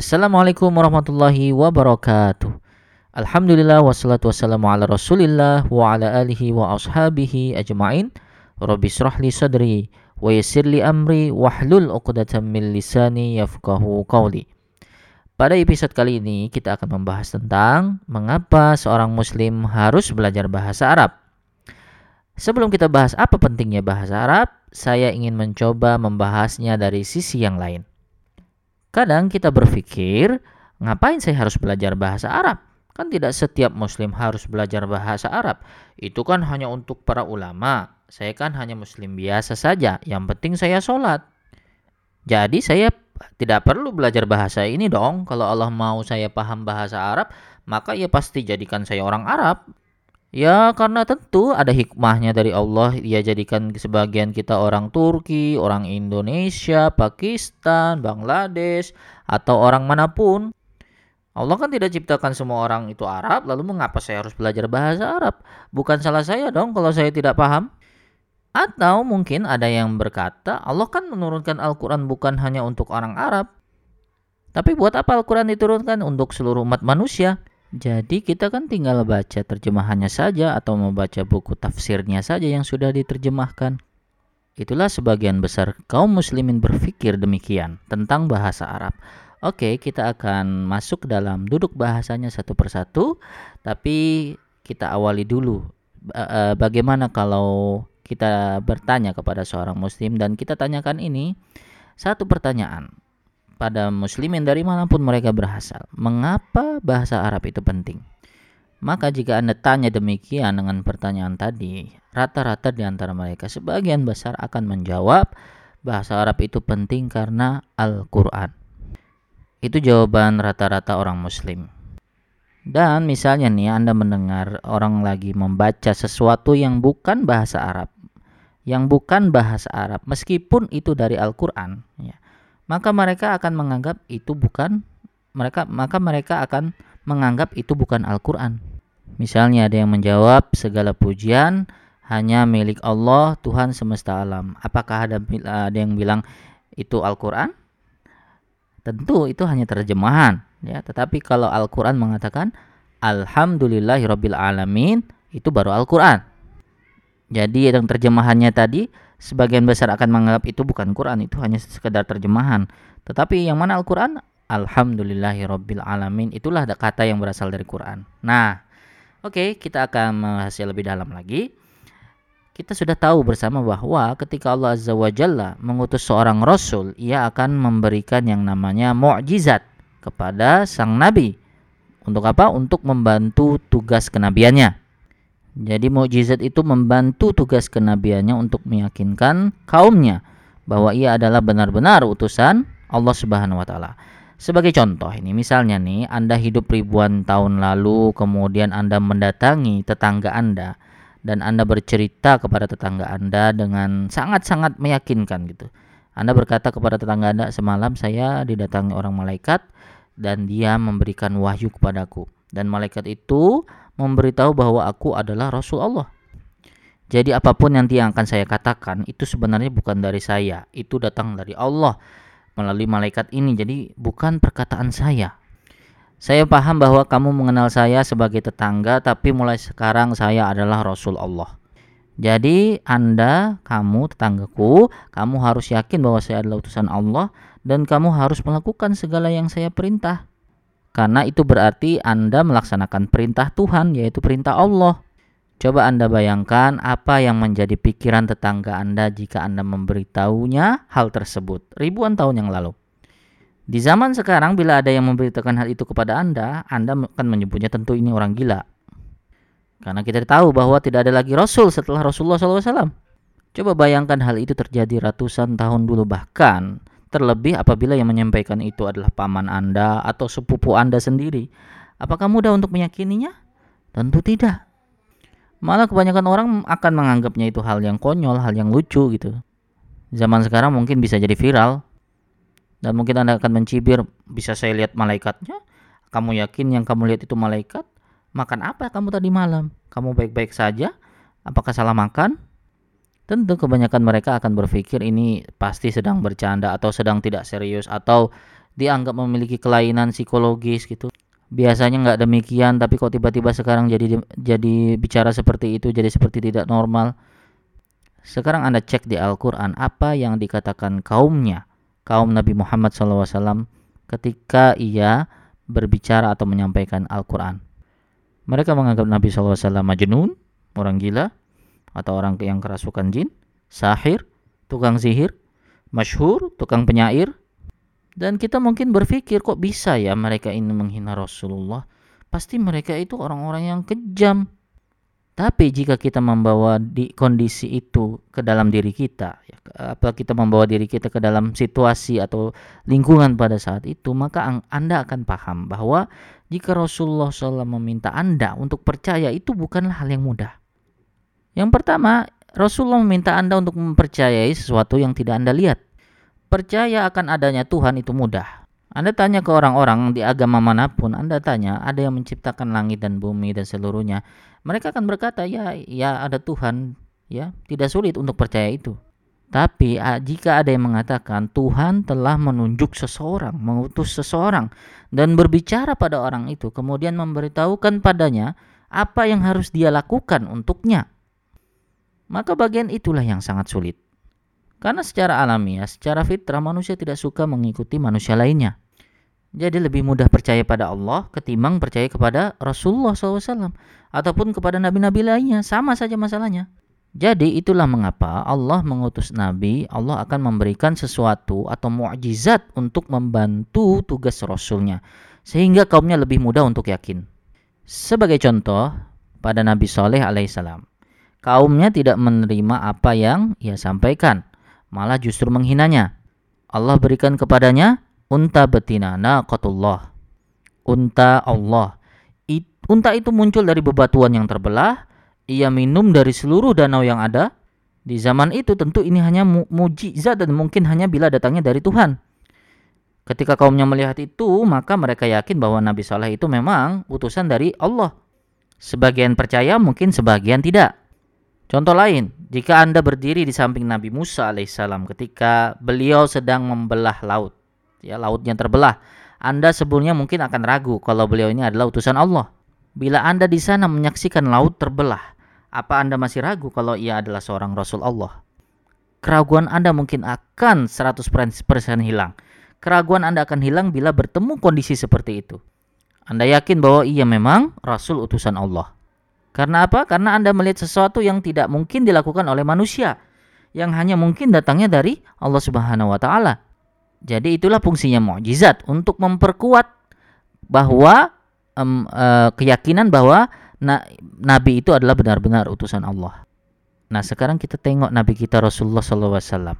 Assalamualaikum warahmatullahi wabarakatuh. Alhamdulillah wassalatu wassalamu ala Rasulillah wa ala alihi wa ashabihi ajmain. Rabbi syrahli sadri wa yassirli amri wahlul 'uqdatam min lisani yafqahu qawli. Pada episode kali ini kita akan membahas tentang mengapa seorang muslim harus belajar bahasa Arab. Sebelum kita bahas apa pentingnya bahasa Arab, saya ingin mencoba membahasnya dari sisi yang lain. Kadang kita berpikir, ngapain saya harus belajar bahasa Arab? Kan tidak setiap muslim harus belajar bahasa Arab. Itu kan hanya untuk para ulama. Saya kan hanya muslim biasa saja. Yang penting saya sholat. Jadi saya tidak perlu belajar bahasa ini dong. Kalau Allah mau saya paham bahasa Arab, maka ya pasti jadikan saya orang Arab. Ya karena tentu ada hikmahnya dari Allah. Dia jadikan sebagian kita orang Turki, orang Indonesia, Pakistan, Bangladesh atau orang mana pun. Allah kan tidak ciptakan semua orang itu Arab lalu mengapa saya harus belajar bahasa Arab? Bukan salah saya dong kalau saya tidak paham. Atau mungkin ada yang berkata Allah kan menurunkan Al-Quran bukan hanya untuk orang Arab. Tapi buat apa Al-Quran diturunkan? Untuk seluruh umat manusia jadi kita kan tinggal baca terjemahannya saja atau membaca buku tafsirnya saja yang sudah diterjemahkan. Itulah sebagian besar kaum muslimin berpikir demikian tentang bahasa Arab. Oke, kita akan masuk dalam duduk bahasanya satu persatu, tapi kita awali dulu eh, bagaimana kalau kita bertanya kepada seorang muslim dan kita tanyakan ini satu pertanyaan pada muslimin dari mana pun mereka berasal. Mengapa bahasa Arab itu penting? Maka jika Anda tanya demikian dengan pertanyaan tadi, rata-rata di antara mereka sebagian besar akan menjawab bahasa Arab itu penting karena Al-Qur'an. Itu jawaban rata-rata orang muslim. Dan misalnya nih Anda mendengar orang lagi membaca sesuatu yang bukan bahasa Arab, yang bukan bahasa Arab meskipun itu dari Al-Qur'an ya maka mereka akan menganggap itu bukan mereka maka mereka akan menganggap itu bukan Al-Qur'an. Misalnya ada yang menjawab segala pujian hanya milik Allah Tuhan semesta alam. Apakah ada ada yang bilang itu Al-Qur'an? Tentu itu hanya terjemahan ya, tetapi kalau Al-Qur'an mengatakan alhamdulillahirabbil alamin itu baru Al-Qur'an. Jadi yang terjemahannya tadi sebagian besar akan menganggap itu bukan Quran, itu hanya sekedar terjemahan. Tetapi yang mana Al-Quran? Alhamdulillahirabbil alamin. Itulah kata yang berasal dari Quran. Nah, oke, okay, kita akan membahasnya lebih dalam lagi. Kita sudah tahu bersama bahwa ketika Allah Azza wa Jalla mengutus seorang rasul, ia akan memberikan yang namanya mukjizat kepada sang nabi. Untuk apa? Untuk membantu tugas kenabiannya. Jadi mukjizat itu membantu tugas kenabiannya untuk meyakinkan kaumnya bahwa ia adalah benar-benar utusan Allah Subhanahu wa taala. Sebagai contoh ini misalnya nih Anda hidup ribuan tahun lalu kemudian Anda mendatangi tetangga Anda dan Anda bercerita kepada tetangga Anda dengan sangat-sangat meyakinkan gitu. Anda berkata kepada tetangga Anda semalam saya didatangi orang malaikat dan dia memberikan wahyu kepadaku dan malaikat itu memberitahu bahwa aku adalah Rasul Allah. Jadi apa pun yang akan saya katakan itu sebenarnya bukan dari saya, itu datang dari Allah melalui malaikat ini. Jadi bukan perkataan saya. Saya paham bahwa kamu mengenal saya sebagai tetangga, tapi mulai sekarang saya adalah Rasul Allah. Jadi Anda, kamu tetanggaku, kamu harus yakin bahwa saya adalah utusan Allah dan kamu harus melakukan segala yang saya perintah. Karena itu berarti Anda melaksanakan perintah Tuhan, yaitu perintah Allah. Coba Anda bayangkan apa yang menjadi pikiran tetangga Anda jika Anda memberitahunya hal tersebut ribuan tahun yang lalu. Di zaman sekarang bila ada yang memberitakan hal itu kepada Anda, Anda akan menyebutnya tentu ini orang gila. Karena kita tahu bahwa tidak ada lagi Rasul setelah Rasulullah SAW. Coba bayangkan hal itu terjadi ratusan tahun dulu bahkan Terlebih apabila yang menyampaikan itu adalah paman Anda atau sepupu Anda sendiri. Apakah mudah untuk meyakininya? Tentu tidak. Malah kebanyakan orang akan menganggapnya itu hal yang konyol, hal yang lucu gitu. Zaman sekarang mungkin bisa jadi viral. Dan mungkin Anda akan mencibir, bisa saya lihat malaikatnya? Kamu yakin yang kamu lihat itu malaikat? Makan apa kamu tadi malam? Kamu baik-baik saja? Apakah salah makan? Tentu kebanyakan mereka akan berpikir ini pasti sedang bercanda atau sedang tidak serius atau dianggap memiliki kelainan psikologis gitu. Biasanya nggak demikian tapi kok tiba-tiba sekarang jadi jadi bicara seperti itu jadi seperti tidak normal? Sekarang anda cek di Al-Quran apa yang dikatakan kaumnya kaum Nabi Muhammad SAW ketika ia berbicara atau menyampaikan Al-Quran. Mereka menganggap Nabi SAW majnun orang gila atau orang yang kerasukan jin sahir tukang sihir masyhur tukang penyair dan kita mungkin berpikir kok bisa ya mereka ini menghina Rasulullah? Pasti mereka itu orang-orang yang kejam. Tapi jika kita membawa di kondisi itu ke dalam diri kita, ya, apa kita membawa diri kita ke dalam situasi atau lingkungan pada saat itu, maka Anda akan paham bahwa jika Rasulullah SAW meminta Anda untuk percaya itu bukanlah hal yang mudah. Yang pertama, Rasulullah meminta Anda untuk mempercayai sesuatu yang tidak Anda lihat percaya akan adanya Tuhan itu mudah. Anda tanya ke orang-orang di agama mana pun, Anda tanya ada yang menciptakan langit dan bumi dan seluruhnya. Mereka akan berkata, ya, ya ada Tuhan, ya tidak sulit untuk percaya itu. Tapi jika ada yang mengatakan Tuhan telah menunjuk seseorang, mengutus seseorang dan berbicara pada orang itu, kemudian memberitahukan padanya apa yang harus dia lakukan untuknya, maka bagian itulah yang sangat sulit. Karena secara alamiah, secara fitrah manusia tidak suka mengikuti manusia lainnya. Jadi lebih mudah percaya pada Allah ketimbang percaya kepada Rasulullah SAW ataupun kepada nabi-nabi lainnya. Sama saja masalahnya. Jadi itulah mengapa Allah mengutus nabi, Allah akan memberikan sesuatu atau mukjizat untuk membantu tugas rasulnya sehingga kaumnya lebih mudah untuk yakin. Sebagai contoh, pada Nabi Soleh alaihissalam, kaumnya tidak menerima apa yang ia sampaikan malah justru menghinanya. Allah berikan kepadanya unta betina naqatullah. Unta Allah. Unta itu muncul dari bebatuan yang terbelah, ia minum dari seluruh danau yang ada. Di zaman itu tentu ini hanya mu mujizat dan mungkin hanya bila datangnya dari Tuhan. Ketika kaumnya melihat itu, maka mereka yakin bahwa Nabi Saleh itu memang utusan dari Allah. Sebagian percaya, mungkin sebagian tidak. Contoh lain, jika Anda berdiri di samping Nabi Musa alaihissalam ketika beliau sedang membelah laut, ya lautnya terbelah, Anda sebelumnya mungkin akan ragu kalau beliau ini adalah utusan Allah. Bila Anda di sana menyaksikan laut terbelah, apa Anda masih ragu kalau ia adalah seorang Rasul Allah? Keraguan Anda mungkin akan 100% hilang. Keraguan Anda akan hilang bila bertemu kondisi seperti itu. Anda yakin bahwa ia memang Rasul utusan Allah. Karena apa? Karena Anda melihat sesuatu yang tidak mungkin dilakukan oleh manusia, yang hanya mungkin datangnya dari Allah Subhanahu wa taala. Jadi itulah fungsinya mukjizat untuk memperkuat bahwa um, uh, keyakinan bahwa na nabi itu adalah benar-benar utusan Allah. Nah, sekarang kita tengok nabi kita Rasulullah SAW.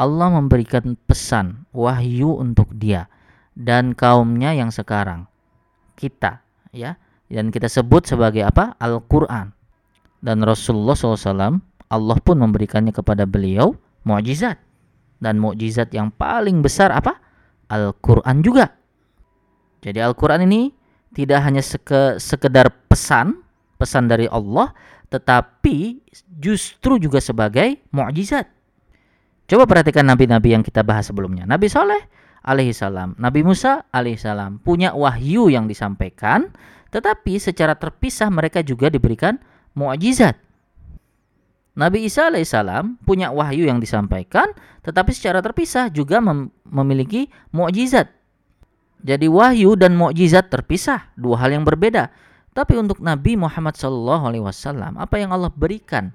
Allah memberikan pesan wahyu untuk dia dan kaumnya yang sekarang. Kita, ya dan kita sebut sebagai apa? Al-Quran. Dan Rasulullah SAW, Allah pun memberikannya kepada beliau mukjizat. Dan mukjizat yang paling besar apa? Al-Quran juga. Jadi Al-Quran ini tidak hanya seke, sekedar pesan, pesan dari Allah, tetapi justru juga sebagai mukjizat. Coba perhatikan nabi-nabi yang kita bahas sebelumnya. Nabi Saleh alaihissalam, Nabi Musa alaihissalam punya wahyu yang disampaikan tetapi secara terpisah mereka juga diberikan mukjizat. Nabi Isa alaihissalam punya wahyu yang disampaikan, tetapi secara terpisah juga mem memiliki mukjizat. Jadi wahyu dan mukjizat terpisah, dua hal yang berbeda. Tapi untuk Nabi Muhammad SAW, apa yang Allah berikan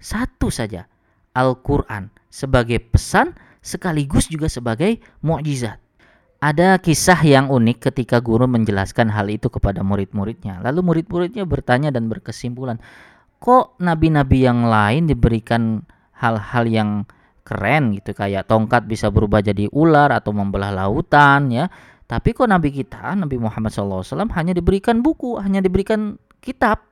satu saja, Al-Quran sebagai pesan sekaligus juga sebagai mukjizat. Ada kisah yang unik ketika guru menjelaskan hal itu kepada murid-muridnya. Lalu murid-muridnya bertanya dan berkesimpulan, kok nabi-nabi yang lain diberikan hal-hal yang keren gitu kayak tongkat bisa berubah jadi ular atau membelah lautan ya. Tapi kok nabi kita, Nabi Muhammad SAW hanya diberikan buku, hanya diberikan kitab.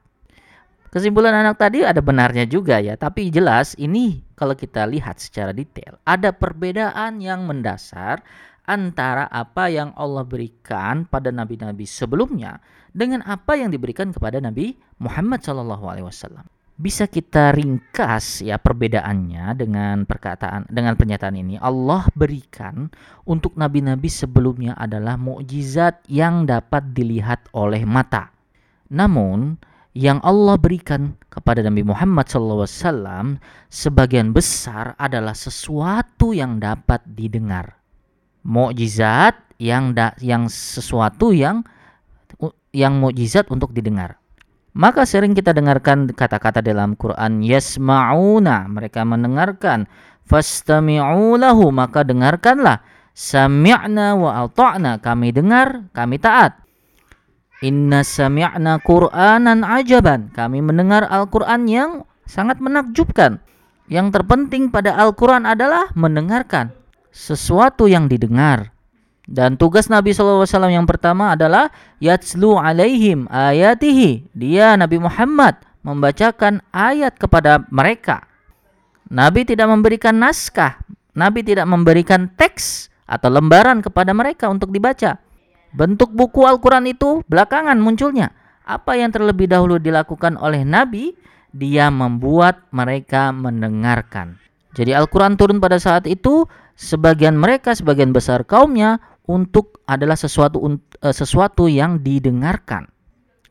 Kesimpulan anak tadi ada benarnya juga ya, tapi jelas ini kalau kita lihat secara detail ada perbedaan yang mendasar antara apa yang Allah berikan pada nabi-nabi sebelumnya dengan apa yang diberikan kepada Nabi Muhammad SAW. bisa kita ringkas ya perbedaannya dengan perkataan dengan pernyataan ini Allah berikan untuk nabi-nabi sebelumnya adalah mukjizat yang dapat dilihat oleh mata. Namun yang Allah berikan kepada Nabi Muhammad SAW sebagian besar adalah sesuatu yang dapat didengar. Mukjizat yang da, yang sesuatu yang yang mukjizat untuk didengar. Maka sering kita dengarkan kata-kata dalam Quran yasma'una, mereka mendengarkan. Fastami'u lahu, maka dengarkanlah. Sami'na wa ata'na, kami dengar, kami taat. Inna sami'na Qur'anan ajaban, kami mendengar Al-Qur'an yang sangat menakjubkan. Yang terpenting pada Al-Qur'an adalah mendengarkan sesuatu yang didengar. Dan tugas Nabi SAW yang pertama adalah yatslu alaihim ayatihi. Dia Nabi Muhammad membacakan ayat kepada mereka. Nabi tidak memberikan naskah, Nabi tidak memberikan teks atau lembaran kepada mereka untuk dibaca. Bentuk buku Al-Quran itu belakangan munculnya. Apa yang terlebih dahulu dilakukan oleh Nabi, dia membuat mereka mendengarkan. Jadi Al-Quran turun pada saat itu, sebagian mereka, sebagian besar kaumnya untuk adalah sesuatu uh, sesuatu yang didengarkan.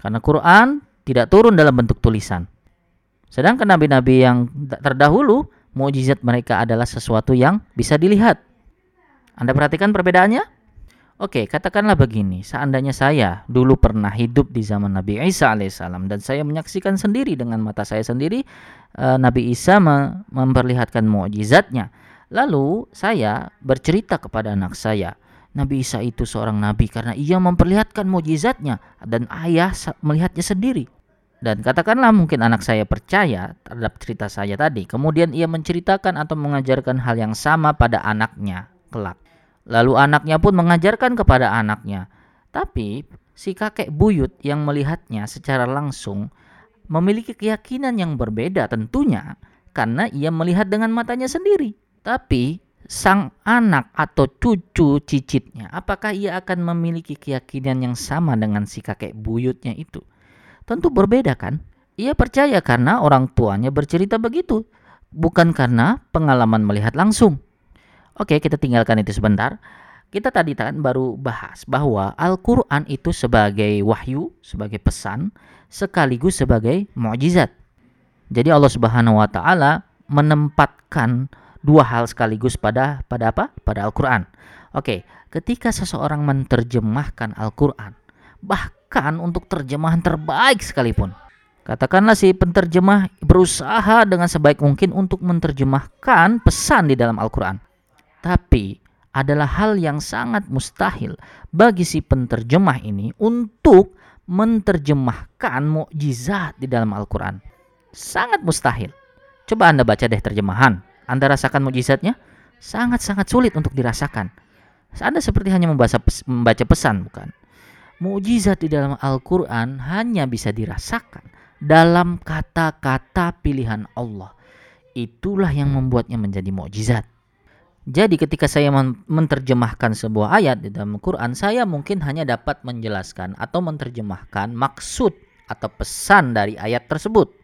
Karena Quran tidak turun dalam bentuk tulisan. Sedangkan nabi-nabi yang terdahulu, mukjizat mereka adalah sesuatu yang bisa dilihat. Anda perhatikan perbedaannya? Oke, katakanlah begini, seandainya saya dulu pernah hidup di zaman Nabi Isa alaihissalam dan saya menyaksikan sendiri dengan mata saya sendiri uh, Nabi Isa memperlihatkan mukjizatnya. Lalu saya bercerita kepada anak saya, Nabi Isa itu seorang nabi karena ia memperlihatkan mujizatnya dan ayah melihatnya sendiri. Dan katakanlah mungkin anak saya percaya terhadap cerita saya tadi. Kemudian ia menceritakan atau mengajarkan hal yang sama pada anaknya kelak. Lalu anaknya pun mengajarkan kepada anaknya. Tapi si kakek buyut yang melihatnya secara langsung memiliki keyakinan yang berbeda tentunya karena ia melihat dengan matanya sendiri. Tapi sang anak atau cucu cicitnya, apakah ia akan memiliki keyakinan yang sama dengan si kakek buyutnya itu? Tentu berbeda kan? Ia percaya karena orang tuanya bercerita begitu, bukan karena pengalaman melihat langsung. Oke, kita tinggalkan itu sebentar. Kita tadi kan baru bahas bahwa Al-Quran itu sebagai wahyu, sebagai pesan, sekaligus sebagai mukjizat. Jadi Allah Subhanahu wa taala menempatkan dua hal sekaligus pada pada apa? Pada Al-Qur'an. Oke, ketika seseorang menerjemahkan Al-Qur'an, bahkan untuk terjemahan terbaik sekalipun. Katakanlah si penterjemah berusaha dengan sebaik mungkin untuk menerjemahkan pesan di dalam Al-Qur'an. Tapi adalah hal yang sangat mustahil bagi si penterjemah ini untuk menerjemahkan mukjizat di dalam Al-Qur'an. Sangat mustahil. Coba Anda baca deh terjemahan anda rasakan mujizatnya? Sangat-sangat sulit untuk dirasakan. Anda seperti hanya membaca, membaca pesan, bukan? Mujizat di dalam Al-Quran hanya bisa dirasakan dalam kata-kata pilihan Allah. Itulah yang membuatnya menjadi mukjizat. Jadi ketika saya menerjemahkan sebuah ayat di dalam Al-Quran, saya mungkin hanya dapat menjelaskan atau menerjemahkan maksud atau pesan dari ayat tersebut.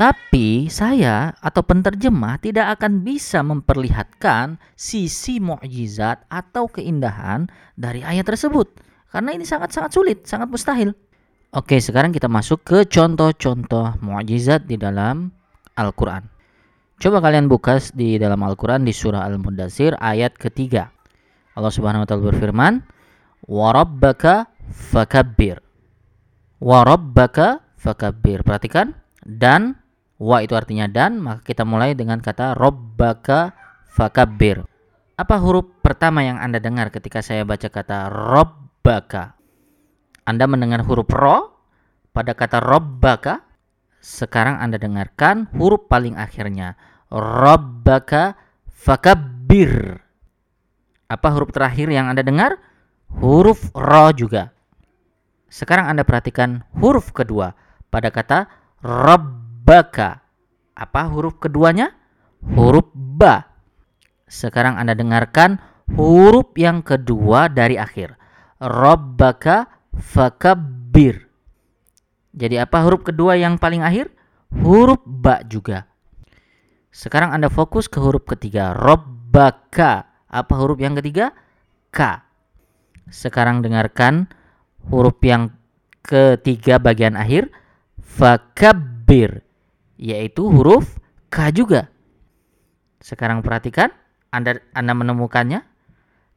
Tapi saya atau penterjemah tidak akan bisa memperlihatkan sisi mukjizat atau keindahan dari ayat tersebut karena ini sangat-sangat sulit, sangat mustahil. Oke, sekarang kita masuk ke contoh-contoh mukjizat di dalam Al-Qur'an. Coba kalian buka di dalam Al-Qur'an di surah Al-Mudatsir ayat ketiga. Allah Subhanahu wa taala berfirman, "Wa rabbaka fakabbir." Wa rabbaka fakabbir. Perhatikan dan Wa itu artinya dan, maka kita mulai dengan kata robbaka fakabbir. Apa huruf pertama yang Anda dengar ketika saya baca kata robbaka? Anda mendengar huruf ro pada kata robbaka. Sekarang Anda dengarkan huruf paling akhirnya. Robbaka fakabbir. Apa huruf terakhir yang Anda dengar? Huruf ro juga. Sekarang Anda perhatikan huruf kedua pada kata rob baka. Apa huruf keduanya? Huruf ba. Sekarang Anda dengarkan huruf yang kedua dari akhir. Rabbaka fakabbir. Jadi apa huruf kedua yang paling akhir? huruf ba juga. Sekarang Anda fokus ke huruf ketiga, robbaka. Apa huruf yang ketiga? K. Sekarang dengarkan huruf yang ketiga bagian akhir, fakabbir, yaitu huruf K juga. Sekarang perhatikan, Anda Anda menemukannya.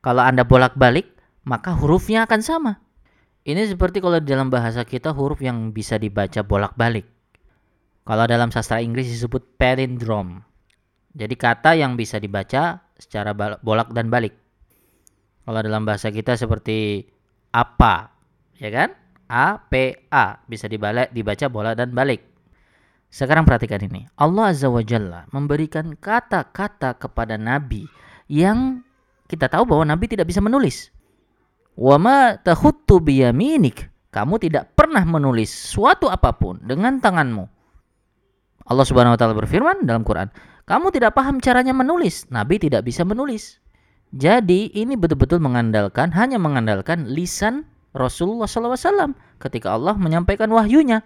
Kalau Anda bolak-balik, maka hurufnya akan sama. Ini seperti kalau dalam bahasa kita huruf yang bisa dibaca bolak-balik. Kalau dalam sastra Inggris disebut palindrome. Jadi kata yang bisa dibaca secara bolak dan balik. Kalau dalam bahasa kita seperti apa, ya kan? A, P, A bisa dibalik, dibaca bolak dan balik. Sekarang perhatikan ini. Allah Azza wa Jalla memberikan kata-kata kepada Nabi yang kita tahu bahwa Nabi tidak bisa menulis. Wa ma tahuttu biyaminik. Kamu tidak pernah menulis suatu apa pun dengan tanganmu. Allah Subhanahu wa taala berfirman dalam Quran, kamu tidak paham caranya menulis. Nabi tidak bisa menulis. Jadi ini betul-betul mengandalkan hanya mengandalkan lisan Rasulullah SAW ketika Allah menyampaikan wahyunya.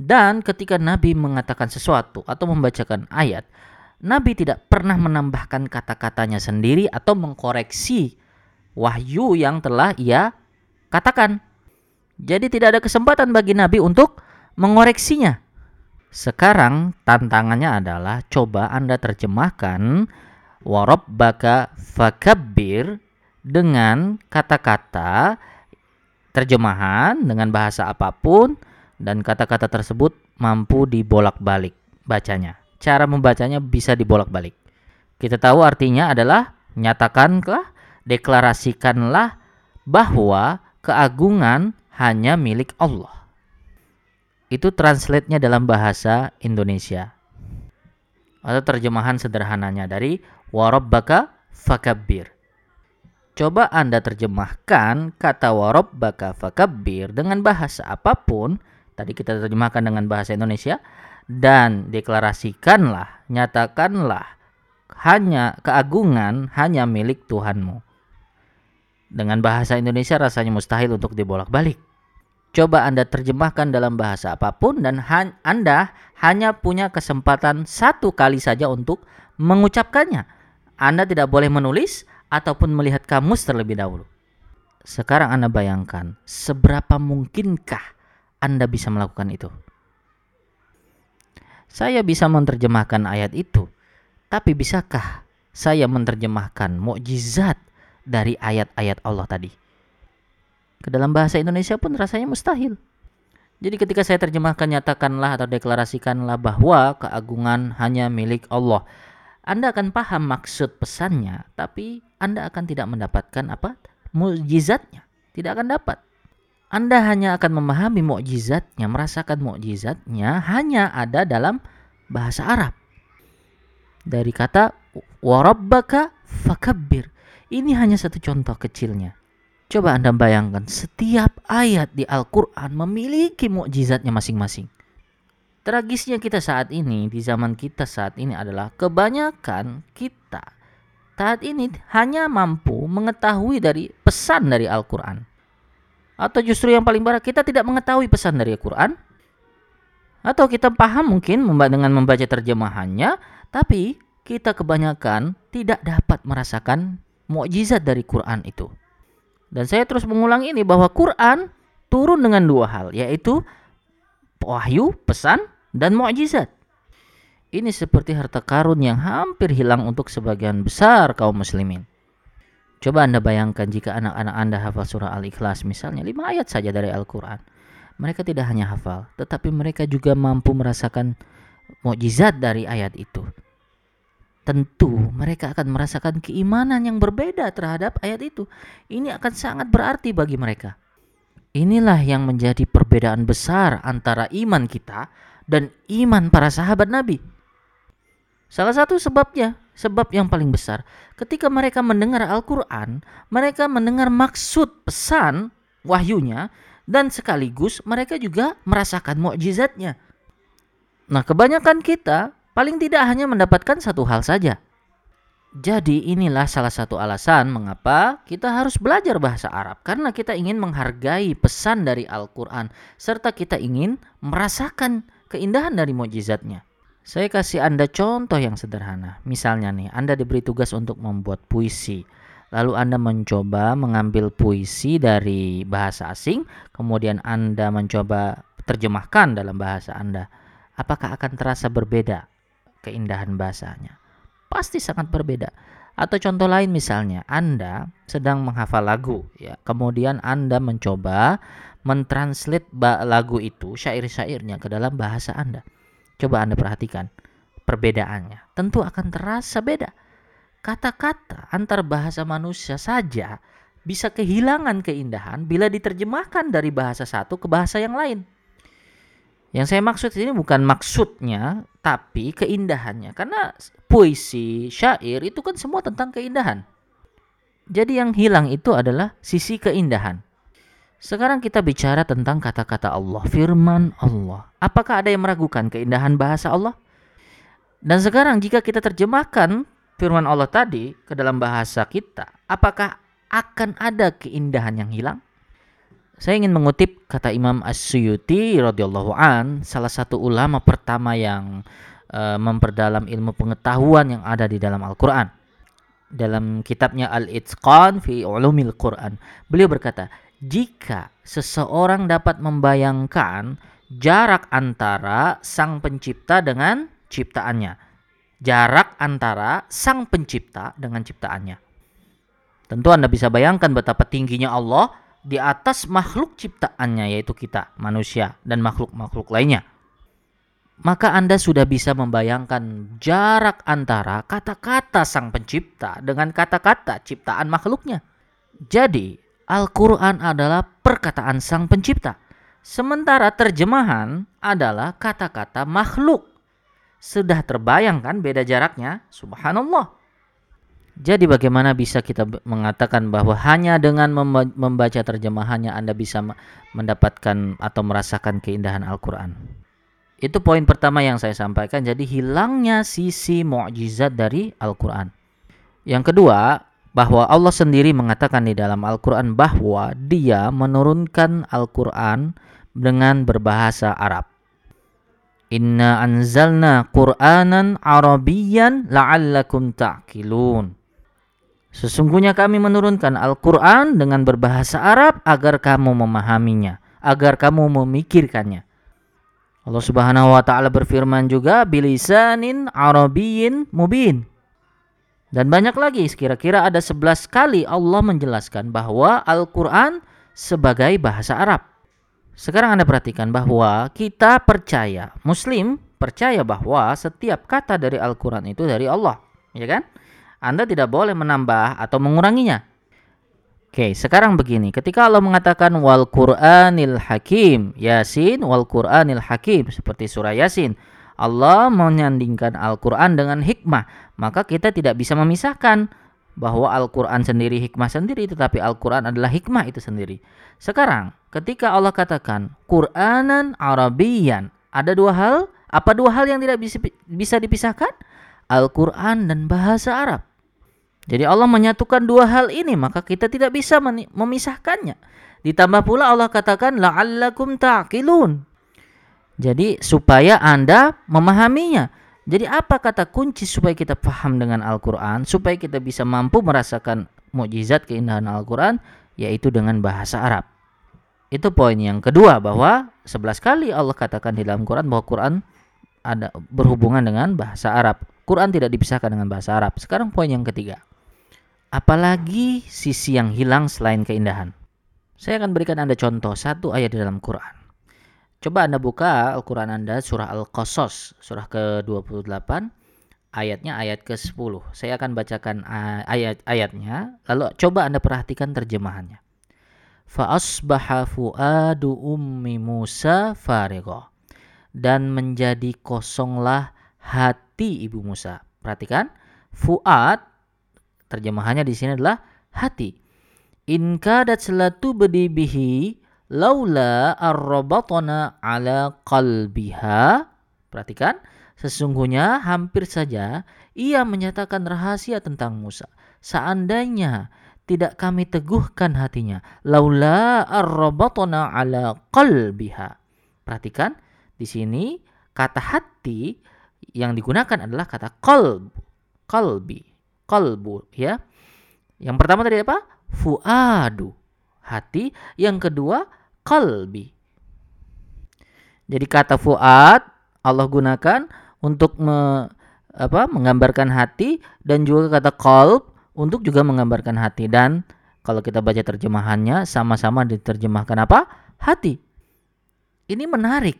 Dan ketika Nabi mengatakan sesuatu atau membacakan ayat, Nabi tidak pernah menambahkan kata-katanya sendiri atau mengkoreksi wahyu yang telah ia katakan. Jadi tidak ada kesempatan bagi Nabi untuk mengoreksinya. Sekarang tantangannya adalah coba Anda terjemahkan baka fakabbir dengan kata-kata terjemahan dengan bahasa apa pun dan kata-kata tersebut mampu dibolak-balik bacanya. Cara membacanya bisa dibolak-balik. Kita tahu artinya adalah nyatakanlah deklarasikanlah bahwa keagungan hanya milik Allah. Itu translate-nya dalam bahasa Indonesia. Atau terjemahan sederhananya dari warabbaka fakabbir. Coba Anda terjemahkan kata warabbaka fakabbir dengan bahasa apa pun, tadi kita terjemahkan dengan bahasa Indonesia, dan deklarasikanlah, nyatakanlah hanya keagungan hanya milik Tuhanmu. Dengan bahasa Indonesia rasanya mustahil untuk dibolak-balik. Coba Anda terjemahkan dalam bahasa apa pun dan ha Anda hanya punya kesempatan satu kali saja untuk mengucapkannya. Anda tidak boleh menulis ataupun melihat kamus terlebih dahulu. Sekarang Anda bayangkan, seberapa mungkinkah Anda bisa melakukan itu? Saya bisa menerjemahkan ayat itu, tapi bisakah saya menerjemahkan mukjizat dari ayat-ayat Allah tadi. Ke dalam bahasa Indonesia pun rasanya mustahil. Jadi ketika saya terjemahkan nyatakanlah atau deklarasikanlah bahwa keagungan hanya milik Allah. Anda akan paham maksud pesannya, tapi Anda akan tidak mendapatkan apa? mukjizatnya. Tidak akan dapat. Anda hanya akan memahami mukjizatnya, merasakan mukjizatnya hanya ada dalam bahasa Arab. Dari kata warabbaka fakabbir. Ini hanya satu contoh kecilnya. Coba Anda bayangkan, setiap ayat di Al-Quran memiliki mukjizatnya masing-masing. Tragisnya kita saat ini, di zaman kita saat ini adalah kebanyakan kita saat ini hanya mampu mengetahui dari pesan dari Al-Quran. Atau justru yang paling parah, kita tidak mengetahui pesan dari Al-Quran. Atau kita paham mungkin dengan membaca terjemahannya, tapi kita kebanyakan tidak dapat merasakan mukjizat dari Quran itu. Dan saya terus mengulang ini bahwa Quran turun dengan dua hal, yaitu wahyu, pesan, dan mukjizat. Ini seperti harta karun yang hampir hilang untuk sebagian besar kaum muslimin. Coba Anda bayangkan jika anak-anak Anda hafal surah Al-Ikhlas misalnya lima ayat saja dari Al-Quran. Mereka tidak hanya hafal, tetapi mereka juga mampu merasakan mukjizat dari ayat itu tentu mereka akan merasakan keimanan yang berbeda terhadap ayat itu. Ini akan sangat berarti bagi mereka. Inilah yang menjadi perbedaan besar antara iman kita dan iman para sahabat Nabi. Salah satu sebabnya, sebab yang paling besar, ketika mereka mendengar Al-Quran, mereka mendengar maksud pesan wahyunya dan sekaligus mereka juga merasakan mukjizatnya. Nah, kebanyakan kita paling tidak hanya mendapatkan satu hal saja. Jadi inilah salah satu alasan mengapa kita harus belajar bahasa Arab karena kita ingin menghargai pesan dari Al-Qur'an serta kita ingin merasakan keindahan dari mukjizatnya. Saya kasih Anda contoh yang sederhana. Misalnya nih, Anda diberi tugas untuk membuat puisi. Lalu Anda mencoba mengambil puisi dari bahasa asing, kemudian Anda mencoba terjemahkan dalam bahasa Anda. Apakah akan terasa berbeda keindahan bahasanya? Pasti sangat berbeda. Atau contoh lain misalnya, Anda sedang menghafal lagu ya. Kemudian Anda mencoba mentranslate lagu itu, syair-syairnya ke dalam bahasa Anda. Coba Anda perhatikan perbedaannya. Tentu akan terasa beda. Kata-kata antar bahasa manusia saja bisa kehilangan keindahan bila diterjemahkan dari bahasa satu ke bahasa yang lain. Yang saya maksud ini bukan maksudnya, tapi keindahannya. Karena puisi, syair itu kan semua tentang keindahan. Jadi yang hilang itu adalah sisi keindahan. Sekarang kita bicara tentang kata-kata Allah, firman Allah. Apakah ada yang meragukan keindahan bahasa Allah? Dan sekarang jika kita terjemahkan firman Allah tadi ke dalam bahasa kita, apakah akan ada keindahan yang hilang? Saya ingin mengutip kata Imam As-Suyuti radhiyallahu an, salah satu ulama pertama yang uh, memperdalam ilmu pengetahuan yang ada di dalam Al-Qur'an. Dalam kitabnya Al-Itqan fi Ulumil Quran, beliau berkata, "Jika seseorang dapat membayangkan jarak antara sang pencipta dengan ciptaannya, jarak antara sang pencipta dengan ciptaannya. Tentu Anda bisa bayangkan betapa tingginya Allah di atas makhluk ciptaannya yaitu kita, manusia dan makhluk-makhluk lainnya. Maka Anda sudah bisa membayangkan jarak antara kata-kata sang pencipta dengan kata-kata ciptaan makhluknya. Jadi, Al-Quran adalah perkataan sang pencipta. Sementara terjemahan adalah kata-kata makhluk. Sudah terbayangkan beda jaraknya? Subhanallah. Jadi bagaimana bisa kita mengatakan bahwa hanya dengan membaca terjemahannya Anda bisa mendapatkan atau merasakan keindahan Al-Qur'an? Itu poin pertama yang saya sampaikan. Jadi hilangnya sisi mukjizat dari Al-Qur'an. Yang kedua, bahwa Allah sendiri mengatakan di dalam Al-Qur'an bahwa Dia menurunkan Al-Qur'an dengan berbahasa Arab. Inna anzalna Qur'anan Arabiyan la'allakum ta'qilun. Sesungguhnya kami menurunkan Al-Quran dengan berbahasa Arab agar kamu memahaminya, agar kamu memikirkannya. Allah Subhanahu wa taala berfirman juga bilisanin arabiyyin mubin. Dan banyak lagi, kira-kira ada 11 kali Allah menjelaskan bahwa Al-Quran sebagai bahasa Arab. Sekarang Anda perhatikan bahwa kita percaya, Muslim percaya bahwa setiap kata dari Al-Quran itu dari Allah. Ya kan? Anda tidak boleh menambah atau menguranginya. Oke, sekarang begini. Ketika Allah mengatakan wal Qur'anil Hakim, Yasin wal Qur'anil Hakim seperti surah Yasin, Allah menyandingkan Al-Qur'an dengan hikmah, maka kita tidak bisa memisahkan bahwa Al-Qur'an sendiri hikmah sendiri tetapi Al-Qur'an adalah hikmah itu sendiri. Sekarang, ketika Allah katakan Qur'anan Arabian, ada dua hal, apa dua hal yang tidak bisa dipisahkan? Al-Qur'an dan bahasa Arab. Jadi Allah menyatukan dua hal ini maka kita tidak bisa memisahkannya. Ditambah pula Allah katakan la'allakum ta'qilun. Jadi supaya Anda memahaminya. Jadi apa kata kunci supaya kita paham dengan Al-Qur'an, supaya kita bisa mampu merasakan mukjizat keindahan Al-Qur'an yaitu dengan bahasa Arab. Itu poin yang kedua bahwa 11 kali Allah katakan di dalam Quran bahwa Quran ada berhubungan dengan bahasa Arab. Quran tidak dipisahkan dengan bahasa Arab. Sekarang poin yang ketiga. Apalagi sisi yang hilang selain keindahan. Saya akan berikan Anda contoh satu ayat di dalam Quran. Coba Anda buka Al-Quran Anda surah Al-Qasas, surah ke-28, ayatnya ayat ke-10. Saya akan bacakan ayat-ayatnya, lalu coba Anda perhatikan terjemahannya. Fa'asbaha fu'adu ummi Musa farigha. Dan menjadi kosonglah hati ibu Musa. Perhatikan, fu'ad Terjemahannya di sini adalah hati. In kadat selatu bedibihi laula arrobatona ala qalbiha. Perhatikan, sesungguhnya hampir saja ia menyatakan rahasia tentang Musa. Seandainya tidak kami teguhkan hatinya, laula arrobatona ala qalbiha. Perhatikan, di sini kata hati yang digunakan adalah kata kolb, kolbi, kolbu ya. Yang pertama tadi apa? Fuadu, hati. Yang kedua kolbi. Jadi kata fuad Allah gunakan untuk me, apa, menggambarkan hati dan juga kata kolb untuk juga menggambarkan hati dan kalau kita baca terjemahannya sama-sama diterjemahkan apa? Hati. Ini menarik.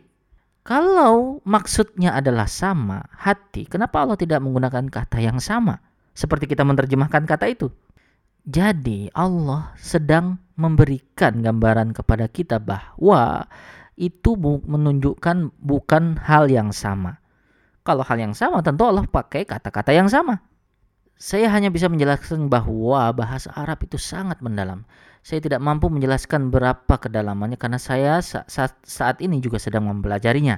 Kalau maksudnya adalah sama, hati, kenapa Allah tidak menggunakan kata yang sama? Seperti kita menerjemahkan kata itu. Jadi Allah sedang memberikan gambaran kepada kita bahwa itu menunjukkan bukan hal yang sama. Kalau hal yang sama tentu Allah pakai kata-kata yang sama. Saya hanya bisa menjelaskan bahwa bahasa Arab itu sangat mendalam. Saya tidak mampu menjelaskan berapa kedalamannya karena saya saat, ini juga sedang mempelajarinya.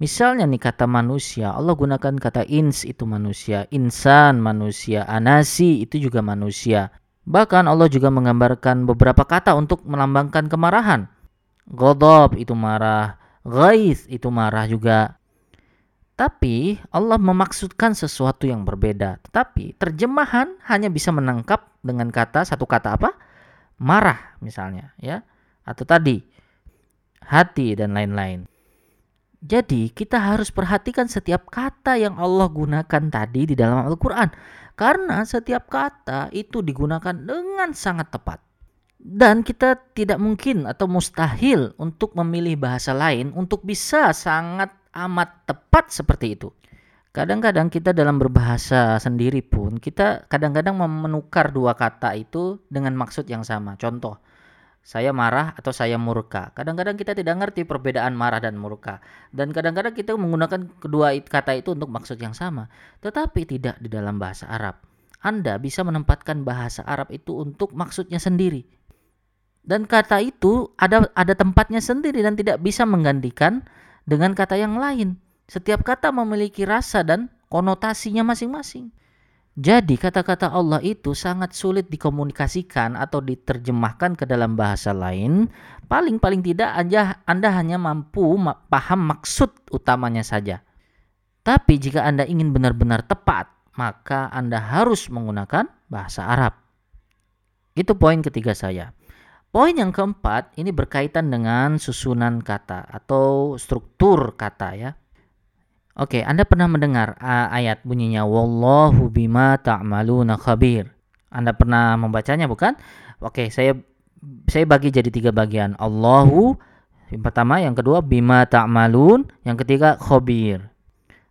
Misalnya nih kata manusia, Allah gunakan kata ins itu manusia, insan manusia, anasi itu juga manusia. Bahkan Allah juga menggambarkan beberapa kata untuk melambangkan kemarahan. Godob itu marah, ghaiz itu marah juga. Tapi Allah memaksudkan sesuatu yang berbeda. Tetapi terjemahan hanya bisa menangkap dengan kata satu kata apa? marah misalnya ya atau tadi hati dan lain-lain. Jadi kita harus perhatikan setiap kata yang Allah gunakan tadi di dalam Al-Qur'an karena setiap kata itu digunakan dengan sangat tepat. Dan kita tidak mungkin atau mustahil untuk memilih bahasa lain untuk bisa sangat amat tepat seperti itu. Kadang-kadang kita dalam berbahasa sendiri pun kita kadang-kadang menukar dua kata itu dengan maksud yang sama. Contoh, saya marah atau saya murka. Kadang-kadang kita tidak ngerti perbedaan marah dan murka. Dan kadang-kadang kita menggunakan kedua kata itu untuk maksud yang sama. Tetapi tidak di dalam bahasa Arab. Anda bisa menempatkan bahasa Arab itu untuk maksudnya sendiri. Dan kata itu ada ada tempatnya sendiri dan tidak bisa menggantikan dengan kata yang lain. Setiap kata memiliki rasa dan konotasinya masing-masing. Jadi kata-kata Allah itu sangat sulit dikomunikasikan atau diterjemahkan ke dalam bahasa lain. Paling-paling tidak aja Anda hanya mampu paham maksud utamanya saja. Tapi jika Anda ingin benar-benar tepat, maka Anda harus menggunakan bahasa Arab. Itu poin ketiga saya. Poin yang keempat ini berkaitan dengan susunan kata atau struktur kata ya. Oke, Anda pernah mendengar uh, ayat bunyinya wallahu bima ta'maluna khabir. Anda pernah membacanya bukan? Oke, saya saya bagi jadi tiga bagian. Allahu yang pertama, yang kedua bima ta'malun, yang ketiga khabir.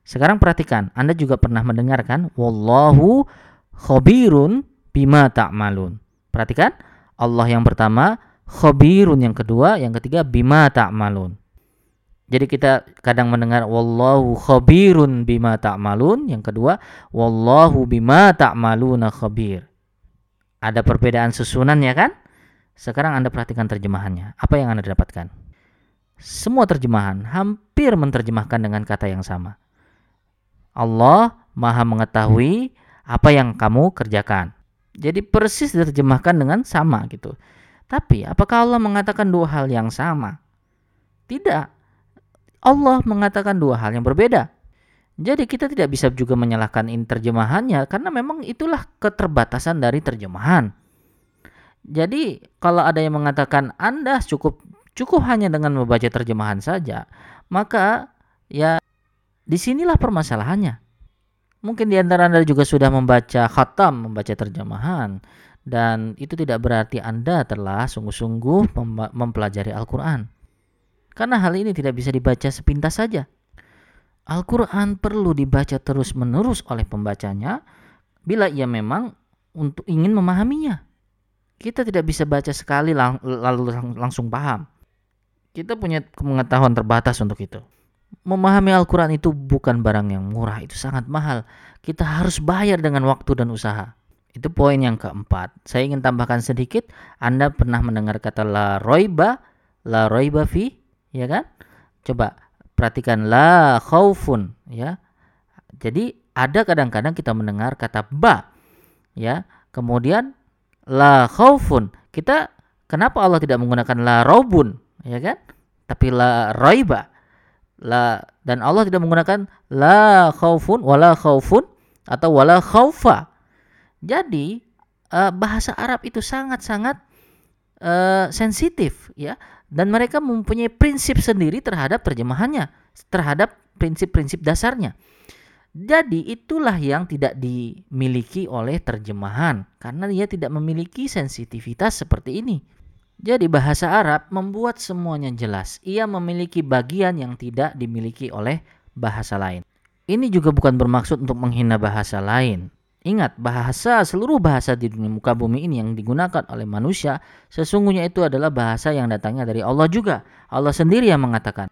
Sekarang perhatikan, Anda juga pernah mendengar kan wallahu khabirun bima ta'malun. Perhatikan, Allah yang pertama, khabirun yang kedua, yang ketiga bima ta'malun. Jadi kita kadang mendengar wallahu khabirun bima ta'malun, yang kedua wallahu bima ta'maluna khabir. Ada perbedaan susunan ya kan? Sekarang Anda perhatikan terjemahannya. Apa yang Anda dapatkan? Semua terjemahan hampir menerjemahkan dengan kata yang sama. Allah Maha mengetahui apa yang kamu kerjakan. Jadi persis diterjemahkan dengan sama gitu. Tapi apakah Allah mengatakan dua hal yang sama? Tidak. Allah mengatakan dua hal yang berbeda. Jadi kita tidak bisa juga menyalahkan terjemahannya karena memang itulah keterbatasan dari terjemahan. Jadi kalau ada yang mengatakan Anda cukup cukup hanya dengan membaca terjemahan saja, maka ya di sinilah permasalahannya. Mungkin di antara Anda juga sudah membaca khatam, membaca terjemahan dan itu tidak berarti Anda telah sungguh-sungguh mempelajari Al-Qur'an. Karena hal ini tidak bisa dibaca sepintas saja. Al-Quran perlu dibaca terus-menerus oleh pembacanya bila ia memang untuk ingin memahaminya. Kita tidak bisa baca sekali lang lalu lang langsung paham. Kita punya pengetahuan terbatas untuk itu. Memahami Al-Quran itu bukan barang yang murah, itu sangat mahal. Kita harus bayar dengan waktu dan usaha. Itu poin yang keempat. Saya ingin tambahkan sedikit. Anda pernah mendengar kata la roiba, la roiba fi ya kan? Coba perhatikan la khaufun ya. Jadi ada kadang-kadang kita mendengar kata ba ya. Kemudian la khaufun. Kita kenapa Allah tidak menggunakan la raubun ya kan? Tapi la raiba. La dan Allah tidak menggunakan la khaufun wala khaufun atau wala khaufa. Jadi uh, bahasa Arab itu sangat-sangat uh, sensitif ya dan mereka mempunyai prinsip sendiri terhadap terjemahannya, terhadap prinsip-prinsip dasarnya. Jadi itulah yang tidak dimiliki oleh terjemahan karena dia tidak memiliki sensitivitas seperti ini. Jadi bahasa Arab membuat semuanya jelas. Ia memiliki bagian yang tidak dimiliki oleh bahasa lain. Ini juga bukan bermaksud untuk menghina bahasa lain. Ingat, bahasa seluruh bahasa di dunia muka bumi ini yang digunakan oleh manusia sesungguhnya itu adalah bahasa yang datangnya dari Allah juga. Allah sendiri yang mengatakan,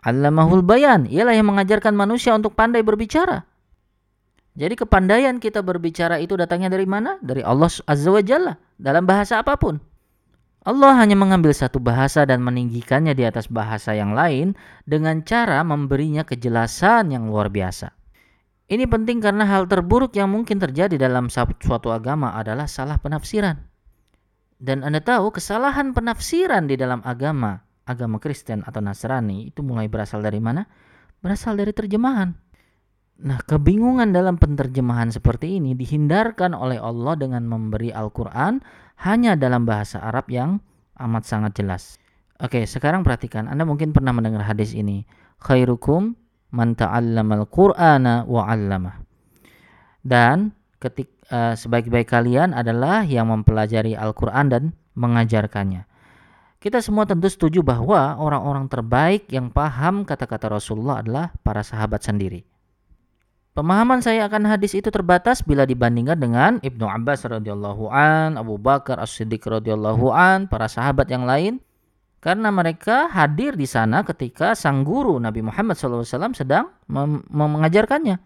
Allamahul bayan, ialah yang mengajarkan manusia untuk pandai berbicara. Jadi kepandaian kita berbicara itu datangnya dari mana? Dari Allah Azza wa Jalla dalam bahasa apa pun. Allah hanya mengambil satu bahasa dan meninggikannya di atas bahasa yang lain dengan cara memberinya kejelasan yang luar biasa. Ini penting karena hal terburuk yang mungkin terjadi dalam suatu agama adalah salah penafsiran. Dan Anda tahu kesalahan penafsiran di dalam agama agama Kristen atau Nasrani itu mulai berasal dari mana? Berasal dari terjemahan. Nah, kebingungan dalam penterjemahan seperti ini dihindarkan oleh Allah dengan memberi Al-Quran hanya dalam bahasa Arab yang amat sangat jelas. Oke, sekarang perhatikan. Anda mungkin pernah mendengar hadis ini. Khairukum man ta'allamal Qur'ana wa 'allamah. Dan ketik uh, sebaik-baik kalian adalah yang mempelajari Al-Qur'an dan mengajarkannya. Kita semua tentu setuju bahwa orang-orang terbaik yang paham kata-kata Rasulullah adalah para sahabat sendiri. Pemahaman saya akan hadis itu terbatas bila dibandingkan dengan Ibnu Abbas radhiyallahu an, Abu Bakar As-Siddiq radhiyallahu an, para sahabat yang lain karena mereka hadir di sana ketika sang guru Nabi Muhammad SAW sedang mengajarkannya.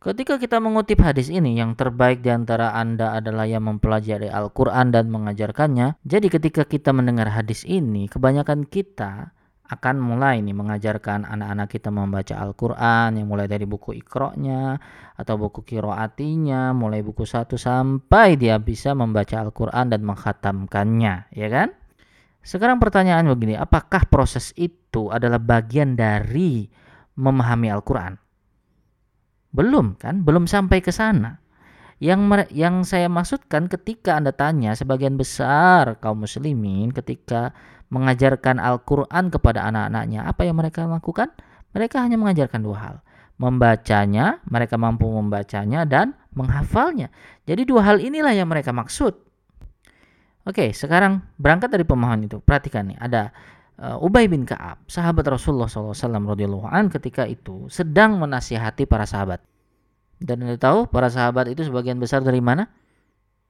Ketika kita mengutip hadis ini, yang terbaik di antara Anda adalah yang mempelajari Al-Quran dan mengajarkannya. Jadi ketika kita mendengar hadis ini, kebanyakan kita akan mulai nih mengajarkan anak-anak kita membaca Al-Quran yang mulai dari buku ikroknya atau buku kiroatinya mulai buku satu sampai dia bisa membaca Al-Quran dan menghatamkannya ya kan sekarang pertanyaan begini apakah proses itu adalah bagian dari memahami Al-Quran belum kan, belum sampai ke sana. Yang yang saya maksudkan ketika Anda tanya sebagian besar kaum muslimin ketika mengajarkan Al-Qur'an kepada anak-anaknya, apa yang mereka lakukan? Mereka hanya mengajarkan dua hal. Membacanya, mereka mampu membacanya dan menghafalnya. Jadi dua hal inilah yang mereka maksud. Oke, sekarang berangkat dari pemahaman itu. Perhatikan nih, ada uh, Ubay bin Ka'ab, sahabat Rasulullah SAW radhiyallahu an ketika itu sedang menasihati para sahabat. Dan Anda tahu para sahabat itu sebagian besar dari mana?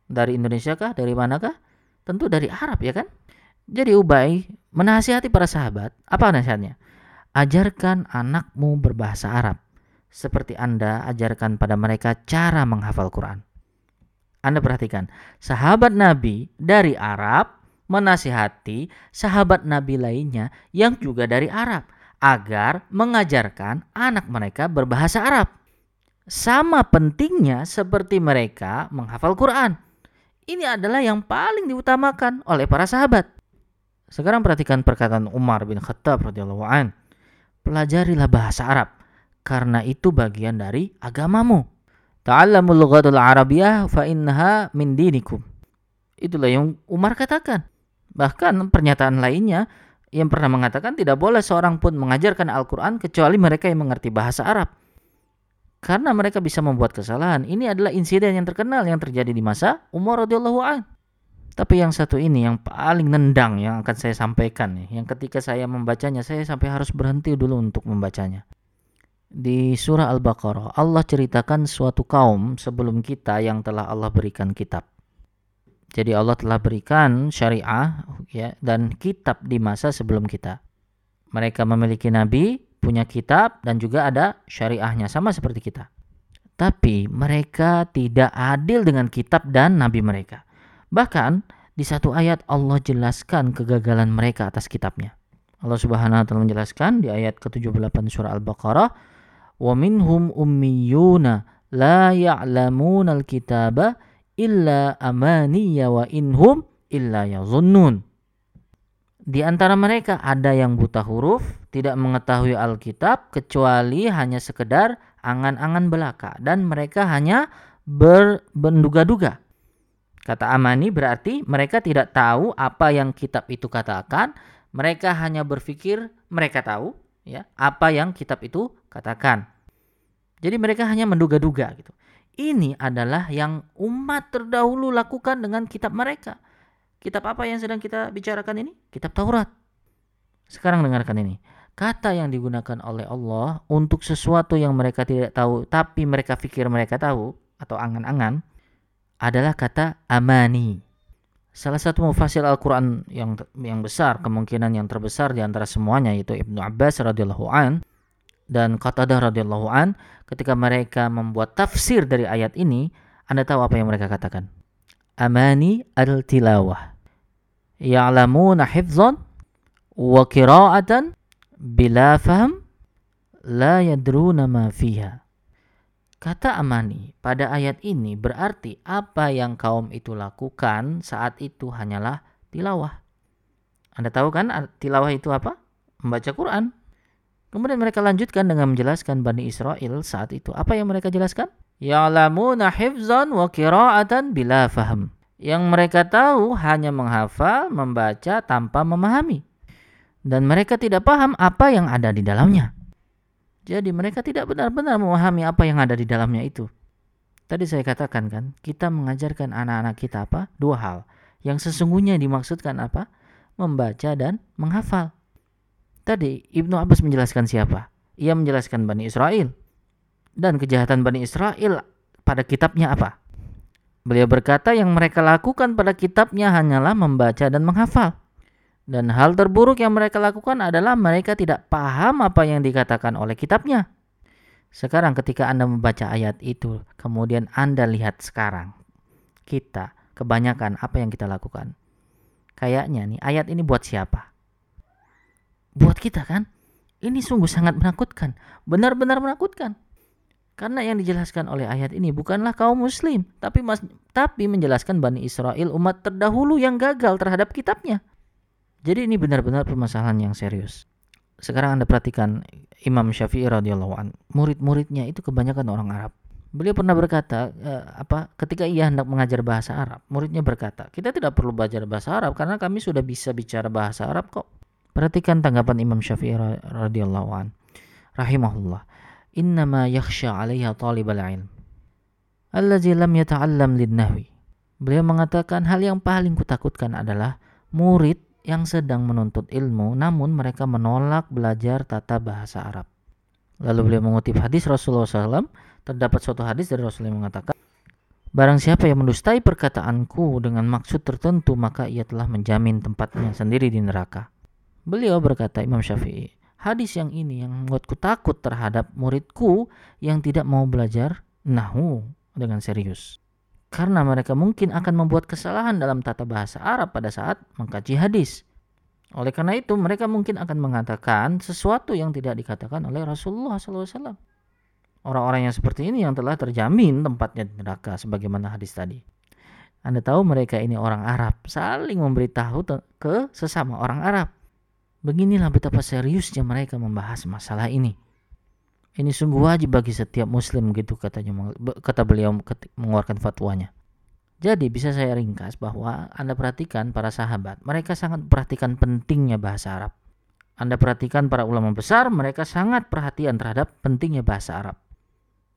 Dari Indonesia kah? Dari manakah? Tentu dari Arab ya kan? Jadi Ubay menasihati para sahabat. Apa nasihatnya? Ajarkan anakmu berbahasa Arab. Seperti Anda ajarkan pada mereka cara menghafal Quran. Anda perhatikan, sahabat Nabi dari Arab menasihati sahabat Nabi lainnya yang juga dari Arab agar mengajarkan anak mereka berbahasa Arab. Sama pentingnya seperti mereka menghafal Quran. Ini adalah yang paling diutamakan oleh para sahabat. Sekarang perhatikan perkataan Umar bin Khattab radhiyallahu an. Pelajarilah bahasa Arab karena itu bagian dari agamamu. Ta'allamul lughatul arabiyyah fa innaha min dinikum. Itulah yang Umar katakan. Bahkan pernyataan lainnya yang pernah mengatakan tidak boleh seorang pun mengajarkan Al-Quran kecuali mereka yang mengerti bahasa Arab. Karena mereka bisa membuat kesalahan. Ini adalah insiden yang terkenal yang terjadi di masa Umar radhiyallahu an. Tapi yang satu ini yang paling nendang yang akan saya sampaikan yang ketika saya membacanya saya sampai harus berhenti dulu untuk membacanya. Di surah Al-Baqarah Allah ceritakan suatu kaum sebelum kita yang telah Allah berikan kitab. Jadi Allah telah berikan syariah ya dan kitab di masa sebelum kita. Mereka memiliki nabi, punya kitab dan juga ada syariahnya sama seperti kita. Tapi mereka tidak adil dengan kitab dan nabi mereka. Bahkan di satu ayat Allah jelaskan kegagalan mereka atas kitabnya. Allah Subhanahu wa taala menjelaskan di ayat ke-78 surah Al-Baqarah, "Wa minhum ummiyuna la ya'lamuna al-kitaba illa amaniya wa inhum. Di antara mereka ada yang buta huruf, tidak mengetahui Alkitab kecuali hanya sekedar angan-angan belaka dan mereka hanya bermenduga-duga. Kata Amani berarti mereka tidak tahu apa yang kitab itu katakan, mereka hanya berpikir mereka tahu ya apa yang kitab itu katakan. Jadi mereka hanya menduga-duga gitu. Ini adalah yang umat terdahulu lakukan dengan kitab mereka. Kitab apa yang sedang kita bicarakan ini? Kitab Taurat. Sekarang dengarkan ini. Kata yang digunakan oleh Allah untuk sesuatu yang mereka tidak tahu tapi mereka pikir mereka tahu atau angan-angan adalah kata amani. Salah satu mufassir Al-Qur'an yang yang besar, kemungkinan yang terbesar di antara semuanya yaitu Ibnu Abbas radhiyallahu an dan Qatadah radhiyallahu an ketika mereka membuat tafsir dari ayat ini, Anda tahu apa yang mereka katakan? Amani al-tilawah ya'lamuna hifzan wa qira'atan bila faham la yadruna ma fiha. Kata Amani pada ayat ini berarti apa yang kaum itu lakukan saat itu hanyalah tilawah. Anda tahu kan tilawah itu apa? Membaca Quran. Kemudian mereka lanjutkan dengan menjelaskan Bani Israel saat itu. Apa yang mereka jelaskan? Ya'lamuna hifzan wa qira'atan bila faham yang mereka tahu hanya menghafal, membaca tanpa memahami. Dan mereka tidak paham apa yang ada di dalamnya. Jadi mereka tidak benar-benar memahami apa yang ada di dalamnya itu. Tadi saya katakan kan, kita mengajarkan anak-anak kita apa? Dua hal. Yang sesungguhnya dimaksudkan apa? Membaca dan menghafal. Tadi Ibnu Abbas menjelaskan siapa? Ia menjelaskan Bani Israel. Dan kejahatan Bani Israel pada kitabnya apa? Beliau berkata yang mereka lakukan pada kitabnya hanyalah membaca dan menghafal. Dan hal terburuk yang mereka lakukan adalah mereka tidak paham apa yang dikatakan oleh kitabnya. Sekarang ketika Anda membaca ayat itu, kemudian Anda lihat sekarang, kita, kebanyakan apa yang kita lakukan. Kayaknya nih, ayat ini buat siapa? Buat kita kan? Ini sungguh sangat menakutkan. Benar-benar menakutkan. Karena yang dijelaskan oleh ayat ini bukanlah kaum muslim, tapi mas, tapi menjelaskan Bani Israel umat terdahulu yang gagal terhadap kitabnya. Jadi ini benar-benar permasalahan yang serius. Sekarang Anda perhatikan Imam Syafi'i radhiyallahu an, murid-muridnya itu kebanyakan orang Arab. Beliau pernah berkata eh, apa ketika ia hendak mengajar bahasa Arab, muridnya berkata, "Kita tidak perlu belajar bahasa Arab karena kami sudah bisa bicara bahasa Arab kok." Perhatikan tanggapan Imam Syafi'i radhiyallahu an. Rahimahullah. Innama yakhsha 'alaiha talibal ilm. Allazi lam yata'allam linnahwi. Beliau mengatakan hal yang paling kutakutkan adalah murid yang sedang menuntut ilmu namun mereka menolak belajar tata bahasa Arab. Lalu beliau mengutip hadis Rasulullah SAW terdapat suatu hadis dari Rasulullah yang mengatakan Barang siapa yang mendustai perkataanku dengan maksud tertentu maka ia telah menjamin tempatnya sendiri di neraka. Beliau berkata Imam Syafi'i, hadis yang ini yang membuatku takut terhadap muridku yang tidak mau belajar nahu dengan serius. Karena mereka mungkin akan membuat kesalahan dalam tata bahasa Arab pada saat mengkaji hadis. Oleh karena itu, mereka mungkin akan mengatakan sesuatu yang tidak dikatakan oleh Rasulullah SAW. Orang-orang yang seperti ini yang telah terjamin tempatnya di neraka sebagaimana hadis tadi. Anda tahu mereka ini orang Arab, saling memberitahu ke sesama orang Arab Beginilah betapa seriusnya mereka membahas masalah ini. Ini sungguh wajib bagi setiap muslim gitu katanya kata beliau mengeluarkan fatwanya. Jadi bisa saya ringkas bahwa Anda perhatikan para sahabat, mereka sangat perhatikan pentingnya bahasa Arab. Anda perhatikan para ulama besar, mereka sangat perhatian terhadap pentingnya bahasa Arab.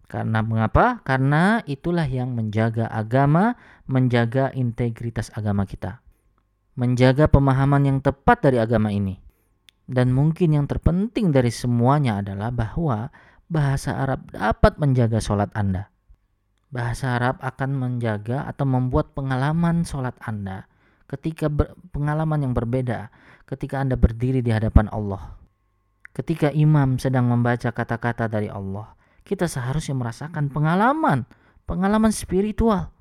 Karena mengapa? Karena itulah yang menjaga agama, menjaga integritas agama kita. Menjaga pemahaman yang tepat dari agama ini. Dan mungkin yang terpenting dari semuanya adalah bahwa bahasa Arab dapat menjaga sholat Anda. Bahasa Arab akan menjaga atau membuat pengalaman sholat Anda ketika pengalaman yang berbeda ketika Anda berdiri di hadapan Allah. Ketika imam sedang membaca kata-kata dari Allah, kita seharusnya merasakan pengalaman, pengalaman spiritual.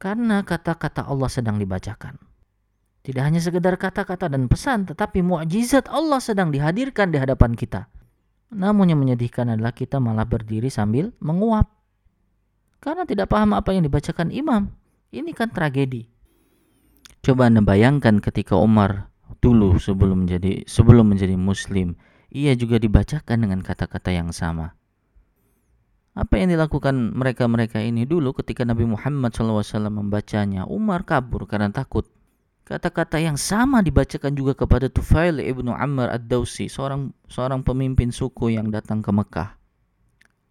Karena kata-kata Allah sedang dibacakan. Tidak hanya sekedar kata-kata dan pesan, tetapi mukjizat Allah sedang dihadirkan di hadapan kita. Namun yang menyedihkan adalah kita malah berdiri sambil menguap. Karena tidak paham apa yang dibacakan imam. Ini kan tragedi. Coba Anda bayangkan ketika Umar dulu sebelum menjadi sebelum menjadi muslim ia juga dibacakan dengan kata-kata yang sama. Apa yang dilakukan mereka-mereka ini dulu ketika Nabi Muhammad SAW membacanya, Umar kabur karena takut. Kata-kata yang sama dibacakan juga kepada Tufail ibnu Ammar ad-Dausi, seorang seorang pemimpin suku yang datang ke Mekah.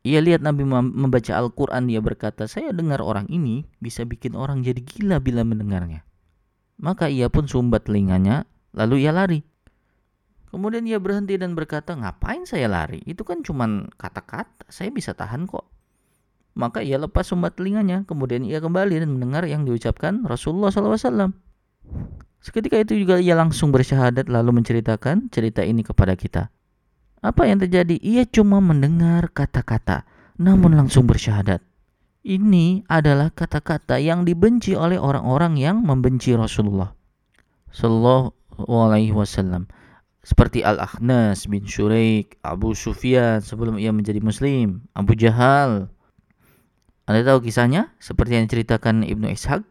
Ia lihat Nabi membaca Al-Quran, dia berkata, saya dengar orang ini bisa bikin orang jadi gila bila mendengarnya. Maka ia pun sumbat telinganya, lalu ia lari. Kemudian ia berhenti dan berkata, ngapain saya lari? Itu kan cuma kata-kata, saya bisa tahan kok. Maka ia lepas sumbat telinganya, kemudian ia kembali dan mendengar yang diucapkan Rasulullah SAW. Seketika itu juga ia langsung bersyahadat lalu menceritakan cerita ini kepada kita. Apa yang terjadi? Ia cuma mendengar kata-kata, namun langsung bersyahadat. Ini adalah kata-kata yang dibenci oleh orang-orang yang membenci Rasulullah Sallallahu Alaihi Wasallam. Seperti Al-Akhnas bin Shuraik, Abu Sufyan sebelum ia menjadi Muslim, Abu Jahal. Anda tahu kisahnya? Seperti yang diceritakan Ibnu Ishaq.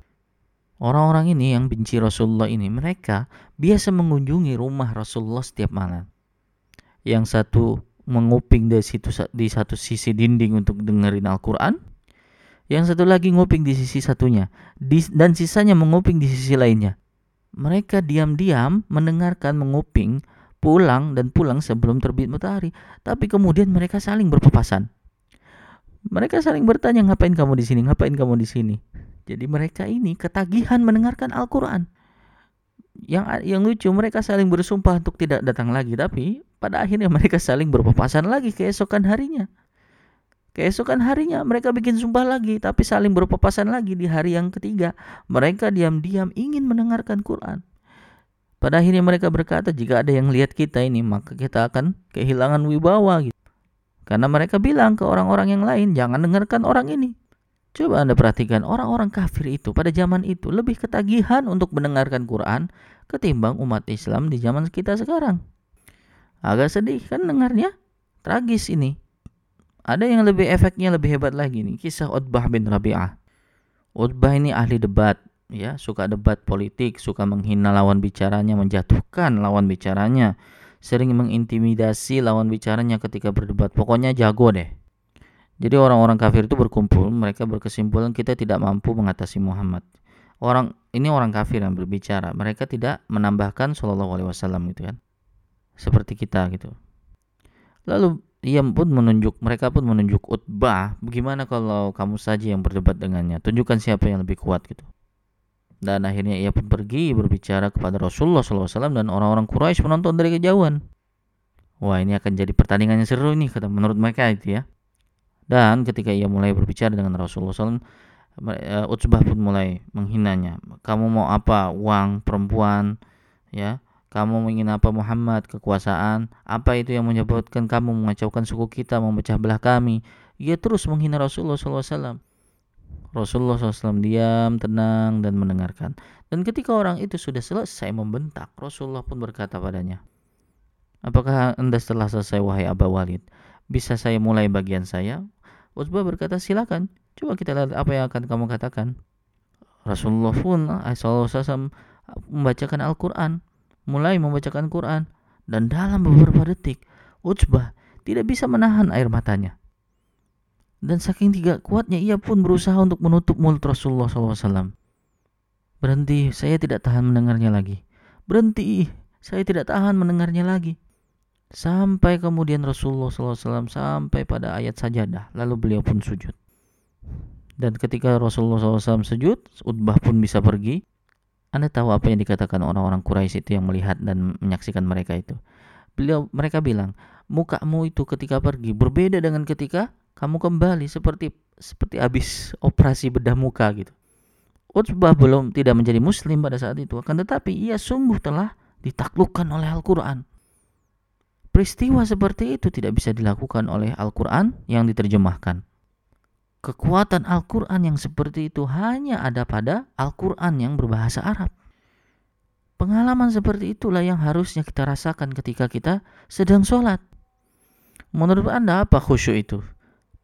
Orang-orang ini yang benci Rasulullah ini, mereka biasa mengunjungi rumah Rasulullah setiap malam yang satu menguping dari situ di satu sisi dinding untuk dengerin Al-Quran, yang satu lagi nguping di sisi satunya, di, dan sisanya menguping di sisi lainnya. Mereka diam-diam mendengarkan menguping pulang dan pulang sebelum terbit matahari, tapi kemudian mereka saling berpapasan. Mereka saling bertanya, ngapain kamu di sini? Ngapain kamu di sini? Jadi mereka ini ketagihan mendengarkan Al-Quran. Yang yang lucu mereka saling bersumpah untuk tidak datang lagi. Tapi pada akhirnya mereka saling berpapasan lagi keesokan harinya. Keesokan harinya mereka bikin sumpah lagi tapi saling berpapasan lagi di hari yang ketiga. Mereka diam-diam ingin mendengarkan Quran. Pada akhirnya mereka berkata jika ada yang lihat kita ini maka kita akan kehilangan wibawa gitu. Karena mereka bilang ke orang-orang yang lain jangan dengarkan orang ini Coba Anda perhatikan orang-orang kafir itu pada zaman itu lebih ketagihan untuk mendengarkan Quran ketimbang umat Islam di zaman kita sekarang. Agak sedih kan dengarnya? Tragis ini. Ada yang lebih efeknya lebih hebat lagi nih, kisah Utbah bin Rabi'ah. Utbah ini ahli debat, ya, suka debat politik, suka menghina lawan bicaranya, menjatuhkan lawan bicaranya, sering mengintimidasi lawan bicaranya ketika berdebat. Pokoknya jago deh. Jadi orang-orang kafir itu berkumpul, mereka berkesimpulan kita tidak mampu mengatasi Muhammad. Orang ini orang kafir yang berbicara, mereka tidak menambahkan Shallallahu Alaihi Wasallam gitu kan, seperti kita gitu. Lalu ia pun menunjuk, mereka pun menunjuk Utbah, bagaimana kalau kamu saja yang berdebat dengannya, tunjukkan siapa yang lebih kuat gitu. Dan akhirnya ia pun pergi berbicara kepada Rasulullah SAW dan orang-orang Quraisy menonton dari kejauhan. Wah ini akan jadi pertandingan yang seru nih kata menurut mereka itu ya. Dan ketika ia mulai berbicara dengan Rasulullah SAW, eh, Utsbah pun mulai menghinanya. Kamu mau apa? Uang, perempuan, ya. Kamu ingin apa Muhammad? Kekuasaan. Apa itu yang menyebabkan kamu mengacaukan suku kita, memecah belah kami? Ia terus menghina Rasulullah SAW. Rasulullah SAW diam, tenang, dan mendengarkan. Dan ketika orang itu sudah selesai membentak, Rasulullah pun berkata padanya, Apakah anda setelah selesai wahai Aba Walid? Bisa saya mulai bagian saya? Utbah berkata, silakan. Coba kita lihat apa yang akan kamu katakan. Rasulullah pun SAW membacakan Al-Quran. Mulai membacakan Quran. Dan dalam beberapa detik, Utbah tidak bisa menahan air matanya. Dan saking tidak kuatnya, ia pun berusaha untuk menutup mulut Rasulullah SAW. Berhenti, saya tidak tahan mendengarnya lagi. Berhenti, saya tidak tahan mendengarnya lagi. Sampai kemudian Rasulullah SAW sampai pada ayat sajadah. Lalu beliau pun sujud. Dan ketika Rasulullah SAW sujud, Utbah pun bisa pergi. Anda tahu apa yang dikatakan orang-orang Quraisy itu yang melihat dan menyaksikan mereka itu. Beliau mereka bilang, mukamu itu ketika pergi berbeda dengan ketika kamu kembali seperti seperti habis operasi bedah muka gitu. Utbah belum tidak menjadi muslim pada saat itu, akan tetapi ia sungguh telah ditaklukkan oleh Al-Qur'an. Peristiwa seperti itu tidak bisa dilakukan oleh Al-Quran yang diterjemahkan. Kekuatan Al-Quran yang seperti itu hanya ada pada Al-Quran yang berbahasa Arab. Pengalaman seperti itulah yang harusnya kita rasakan ketika kita sedang sholat. Menurut Anda apa khusyuk itu?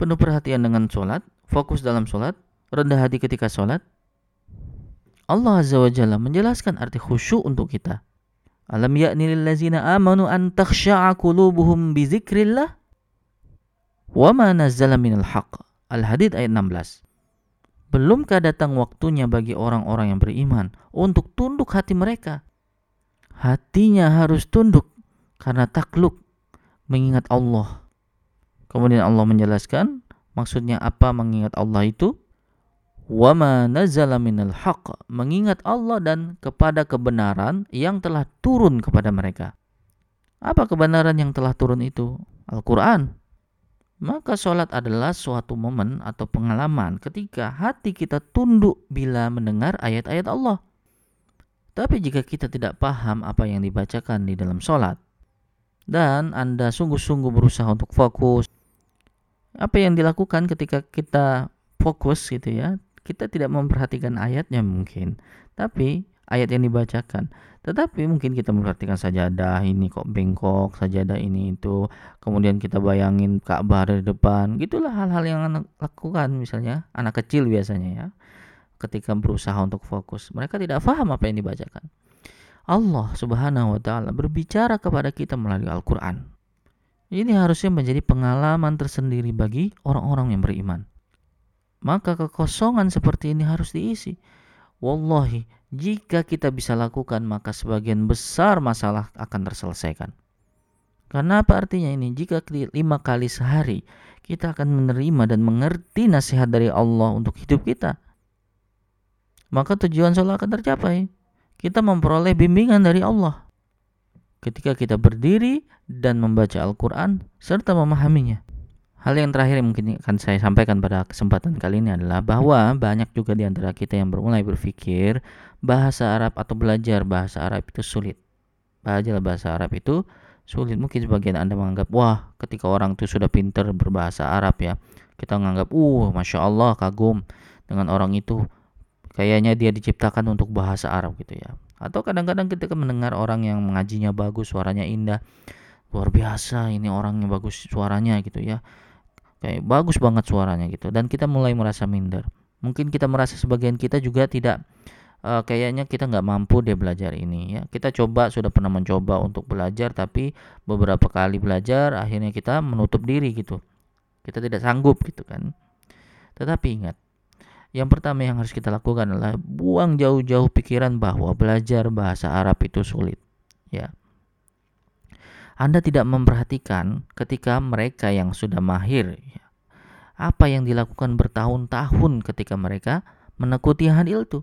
Penuh perhatian dengan sholat, fokus dalam sholat, rendah hati ketika sholat. Allah Azza wa Jalla menjelaskan arti khusyuk untuk kita. Alam ya'ni lil ladzina amanu an takhsha'a qulubuhum bi dzikrillah wa ma nazzala minal haqq. Al-Hadid ayat 16. Belumkah datang waktunya bagi orang-orang yang beriman untuk tunduk hati mereka? Hatinya harus tunduk karena takluk mengingat Allah. Kemudian Allah menjelaskan maksudnya apa mengingat Allah itu? Wama nazala minal haq mengingat Allah dan kepada kebenaran yang telah turun kepada mereka. Apa kebenaran yang telah turun itu? Al-Quran. Maka sholat adalah suatu momen atau pengalaman ketika hati kita tunduk bila mendengar ayat-ayat Allah. Tapi jika kita tidak paham apa yang dibacakan di dalam sholat, dan Anda sungguh-sungguh berusaha untuk fokus, apa yang dilakukan ketika kita fokus gitu ya, kita tidak memperhatikan ayatnya mungkin, tapi ayat yang dibacakan. Tetapi mungkin kita memperhatikan sajadah ini kok bengkok, sajadah ini itu. Kemudian kita bayangin Ka'bah dari depan. Gitulah hal-hal yang anak lakukan misalnya anak kecil biasanya ya. Ketika berusaha untuk fokus, mereka tidak paham apa yang dibacakan. Allah Subhanahu wa taala berbicara kepada kita melalui Al-Qur'an. Ini harusnya menjadi pengalaman tersendiri bagi orang-orang yang beriman maka kekosongan seperti ini harus diisi. Wallahi, jika kita bisa lakukan, maka sebagian besar masalah akan terselesaikan. Karena apa artinya ini? Jika lima kali sehari kita akan menerima dan mengerti nasihat dari Allah untuk hidup kita, maka tujuan sholat akan tercapai. Kita memperoleh bimbingan dari Allah. Ketika kita berdiri dan membaca Al-Quran serta memahaminya. Hal yang terakhir yang mungkin akan saya sampaikan pada kesempatan kali ini adalah bahwa banyak juga di antara kita yang mulai berpikir bahasa Arab atau belajar bahasa Arab itu sulit. Belajar bahasa Arab itu sulit. Mungkin sebagian Anda menganggap, wah ketika orang itu sudah pintar berbahasa Arab ya, kita menganggap, uh Masya Allah kagum dengan orang itu. Kayaknya dia diciptakan untuk bahasa Arab gitu ya. Atau kadang-kadang kita mendengar orang yang mengajinya bagus, suaranya indah. Luar biasa ini orangnya bagus suaranya gitu ya kayak bagus banget suaranya gitu. Dan kita mulai merasa minder. Mungkin kita merasa sebagian kita juga tidak uh, kayaknya kita nggak mampu dia belajar ini ya. Kita coba sudah pernah mencoba untuk belajar tapi beberapa kali belajar akhirnya kita menutup diri gitu. Kita tidak sanggup gitu kan. Tetapi ingat yang pertama yang harus kita lakukan adalah buang jauh-jauh pikiran bahwa belajar bahasa Arab itu sulit ya anda tidak memperhatikan ketika mereka yang sudah mahir, ya, apa yang dilakukan bertahun-tahun ketika mereka menekuti hal itu.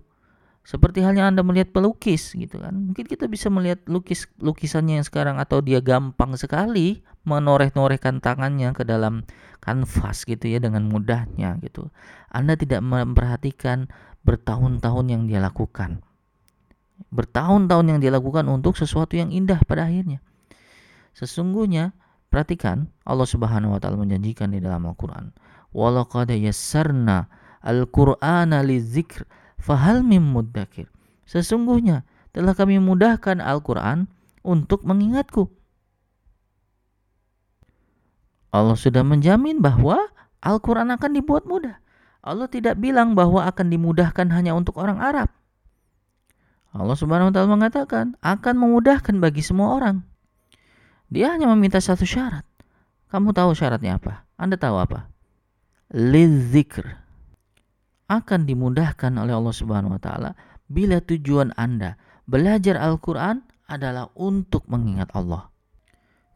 Seperti halnya Anda melihat pelukis gitu kan. Mungkin kita bisa melihat lukis lukisannya yang sekarang atau dia gampang sekali menoreh-norehkan tangannya ke dalam kanvas gitu ya dengan mudahnya gitu. Anda tidak memperhatikan bertahun-tahun yang dia lakukan. Bertahun-tahun yang dia lakukan untuk sesuatu yang indah pada akhirnya. Sesungguhnya perhatikan Allah Subhanahu wa taala menjanjikan di dalam Al-Qur'an, "Walaqad yassarna al-Qur'ana lidzikr fahal mim muddakir." Sesungguhnya telah kami mudahkan Al-Qur'an untuk mengingatku. Allah sudah menjamin bahwa Al-Quran akan dibuat mudah. Allah tidak bilang bahwa akan dimudahkan hanya untuk orang Arab. Allah Subhanahu wa taala mengatakan akan memudahkan bagi semua orang. Dia hanya meminta satu syarat. Kamu tahu syaratnya apa? Anda tahu apa? Lidzikr. Akan dimudahkan oleh Allah Subhanahu wa taala bila tujuan Anda belajar Al-Qur'an adalah untuk mengingat Allah.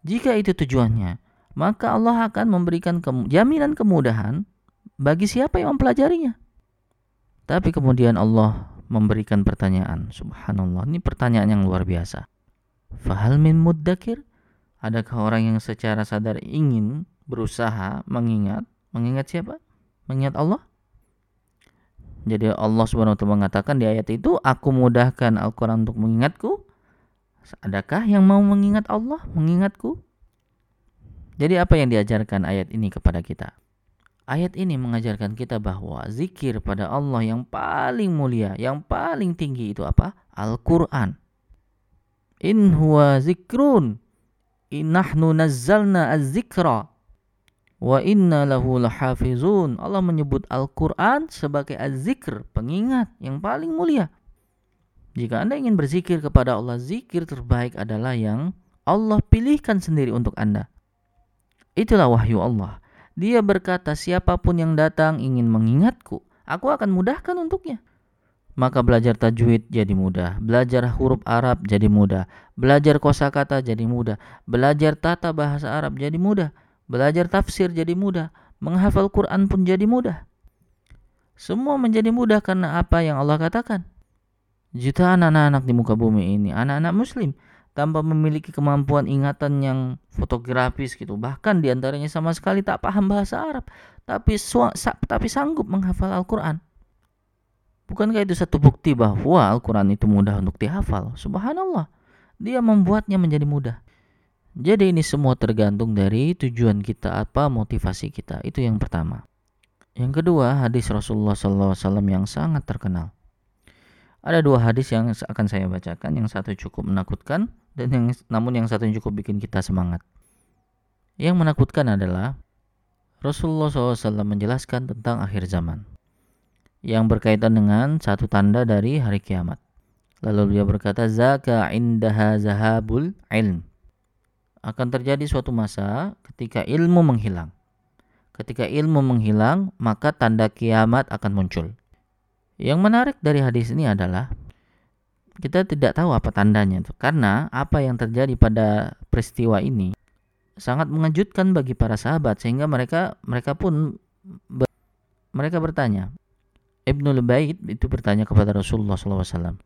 Jika itu tujuannya, maka Allah akan memberikan jaminan kemudahan bagi siapa yang mempelajarinya. Tapi kemudian Allah memberikan pertanyaan, subhanallah, ini pertanyaan yang luar biasa. Fahal min muddakir? Adakah orang yang secara sadar ingin berusaha mengingat? Mengingat siapa? Mengingat Allah? Jadi Allah Subhanahu wa taala mengatakan di ayat itu, "Aku mudahkan Al-Qur'an untuk mengingatku." Adakah yang mau mengingat Allah, mengingatku? Jadi apa yang diajarkan ayat ini kepada kita? Ayat ini mengajarkan kita bahwa zikir pada Allah yang paling mulia, yang paling tinggi itu apa? Al-Qur'an. In huwa zikrun Innahnu nazzalna az-zikra wa inna lahu lahafizun. Allah menyebut Al-Qur'an sebagai az-zikr, pengingat yang paling mulia. Jika Anda ingin berzikir kepada Allah, zikir terbaik adalah yang Allah pilihkan sendiri untuk Anda. Itulah wahyu Allah. Dia berkata, siapa pun yang datang ingin mengingatku, aku akan mudahkan untuknya. Maka belajar tajwid jadi mudah, belajar huruf Arab jadi mudah, belajar kosakata jadi mudah, belajar tata bahasa Arab jadi mudah, belajar tafsir jadi mudah, menghafal Quran pun jadi mudah. Semua menjadi mudah karena apa yang Allah katakan. Jutaan anak-anak di muka bumi ini, anak-anak muslim, tanpa memiliki kemampuan ingatan yang fotografis gitu. Bahkan di antaranya sama sekali tak paham bahasa Arab, tapi tapi sanggup menghafal Al-Quran. Bukankah itu satu bukti bahwa Al-Quran itu mudah untuk dihafal? Subhanallah, dia membuatnya menjadi mudah. Jadi ini semua tergantung dari tujuan kita apa, motivasi kita. Itu yang pertama. Yang kedua, hadis Rasulullah SAW yang sangat terkenal. Ada dua hadis yang akan saya bacakan. Yang satu cukup menakutkan dan yang namun yang satu cukup bikin kita semangat. Yang menakutkan adalah Rasulullah SAW menjelaskan tentang akhir zaman yang berkaitan dengan satu tanda dari hari kiamat. Lalu dia berkata, Zaka indaha zahabul ilm. Akan terjadi suatu masa ketika ilmu menghilang. Ketika ilmu menghilang, maka tanda kiamat akan muncul. Yang menarik dari hadis ini adalah kita tidak tahu apa tandanya itu karena apa yang terjadi pada peristiwa ini sangat mengejutkan bagi para sahabat sehingga mereka mereka pun ber, mereka bertanya Ibnu Bait itu bertanya kepada Rasulullah SAW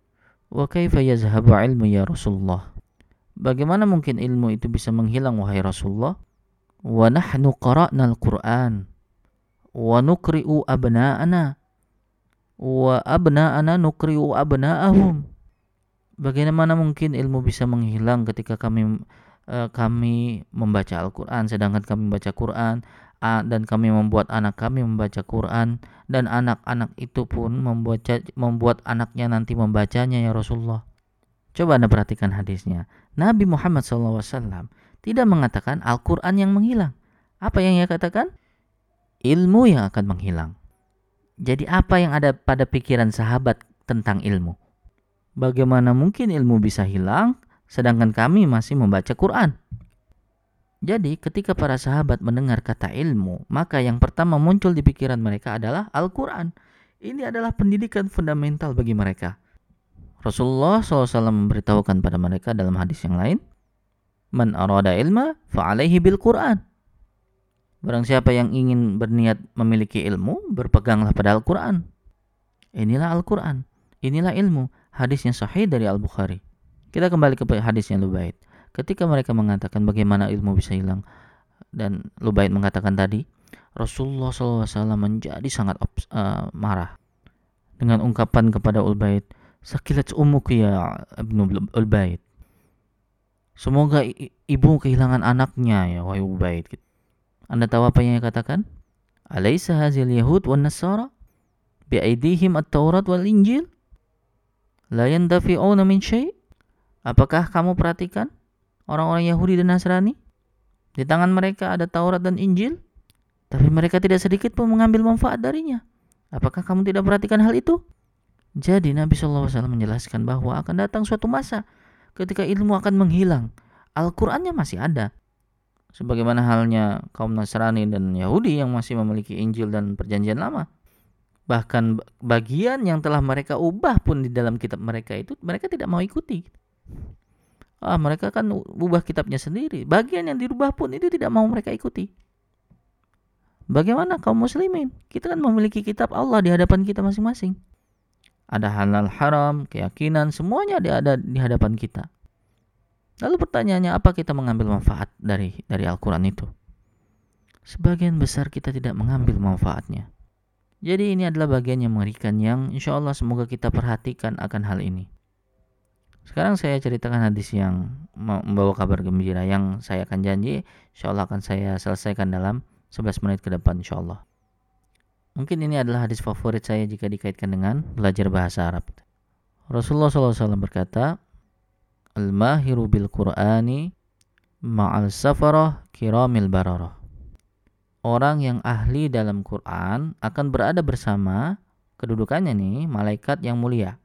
wa kaifa yazhabu ilmu ya Rasulullah? Bagaimana mungkin ilmu itu bisa menghilang wahai Rasulullah? Wa nahnu qara'na al-Qur'an wa nuqri'u abna'ana wa abna'ana nukri'u abna'ahum. Bagaimana mungkin ilmu bisa menghilang ketika kami uh, kami membaca Al-Qur'an sedangkan kami membaca Quran dan kami membuat anak kami membaca Quran dan anak-anak itu pun membuat membuat anaknya nanti membacanya ya Rasulullah. Coba Anda perhatikan hadisnya. Nabi Muhammad SAW tidak mengatakan Al-Quran yang menghilang. Apa yang ia katakan? Ilmu yang akan menghilang. Jadi apa yang ada pada pikiran sahabat tentang ilmu? Bagaimana mungkin ilmu bisa hilang sedangkan kami masih membaca Quran? Jadi ketika para sahabat mendengar kata ilmu, maka yang pertama muncul di pikiran mereka adalah Al-Quran. Ini adalah pendidikan fundamental bagi mereka. Rasulullah SAW memberitahukan pada mereka dalam hadis yang lain, Man arada ilma fa'alaihi bil Quran. Barang siapa yang ingin berniat memiliki ilmu, berpeganglah pada Al-Quran. Inilah Al-Quran. Inilah ilmu. Hadis yang sahih dari Al-Bukhari. Kita kembali ke hadis yang Lubaid. Ketika mereka mengatakan bagaimana ilmu bisa hilang. Dan Lubaid mengatakan tadi, Rasulullah SAW menjadi sangat uh, marah. Dengan ungkapan kepada Ulbaid, Sakilat umuk ya Ibnu Ulbaid. Semoga ibu kehilangan anaknya ya wahai Ubaid. Anda tahu apa yang ia katakan? Alaysa hazil Yahud wan Nasara bi'aidihim at-Taurat wal Injil? La yandafi'una min syai'? Apakah kamu perhatikan orang-orang Yahudi dan Nasrani? Di tangan mereka ada Taurat dan Injil, tapi mereka tidak sedikit pun mengambil manfaat darinya. Apakah kamu tidak perhatikan hal itu? Jadi Nabi SAW menjelaskan bahwa akan datang suatu masa ketika ilmu akan menghilang. Al-Qur'annya masih ada, sebagaimana halnya kaum Nasrani dan Yahudi yang masih memiliki Injil dan Perjanjian Lama. Bahkan bagian yang telah mereka ubah pun di dalam kitab mereka itu mereka tidak mau ikuti. Ah, mereka kan ubah kitabnya sendiri. Bagian yang dirubah pun itu tidak mau mereka ikuti. Bagaimana kaum muslimin? Kita kan memiliki kitab Allah di hadapan kita masing-masing. Ada halal haram, keyakinan, semuanya ada di hadapan kita. Lalu pertanyaannya apa kita mengambil manfaat dari dari Al-Qur'an itu? Sebagian besar kita tidak mengambil manfaatnya. Jadi ini adalah bagian yang mengerikan yang insya Allah semoga kita perhatikan akan hal ini. Sekarang saya ceritakan hadis yang membawa kabar gembira yang saya akan janji insya Allah akan saya selesaikan dalam 11 menit ke depan insya Allah. Mungkin ini adalah hadis favorit saya jika dikaitkan dengan belajar bahasa Arab. Rasulullah SAW berkata, Al-mahiru bil Qur'ani ma'al safarah kiramil bararah. Orang yang ahli dalam Quran akan berada bersama kedudukannya nih malaikat yang mulia.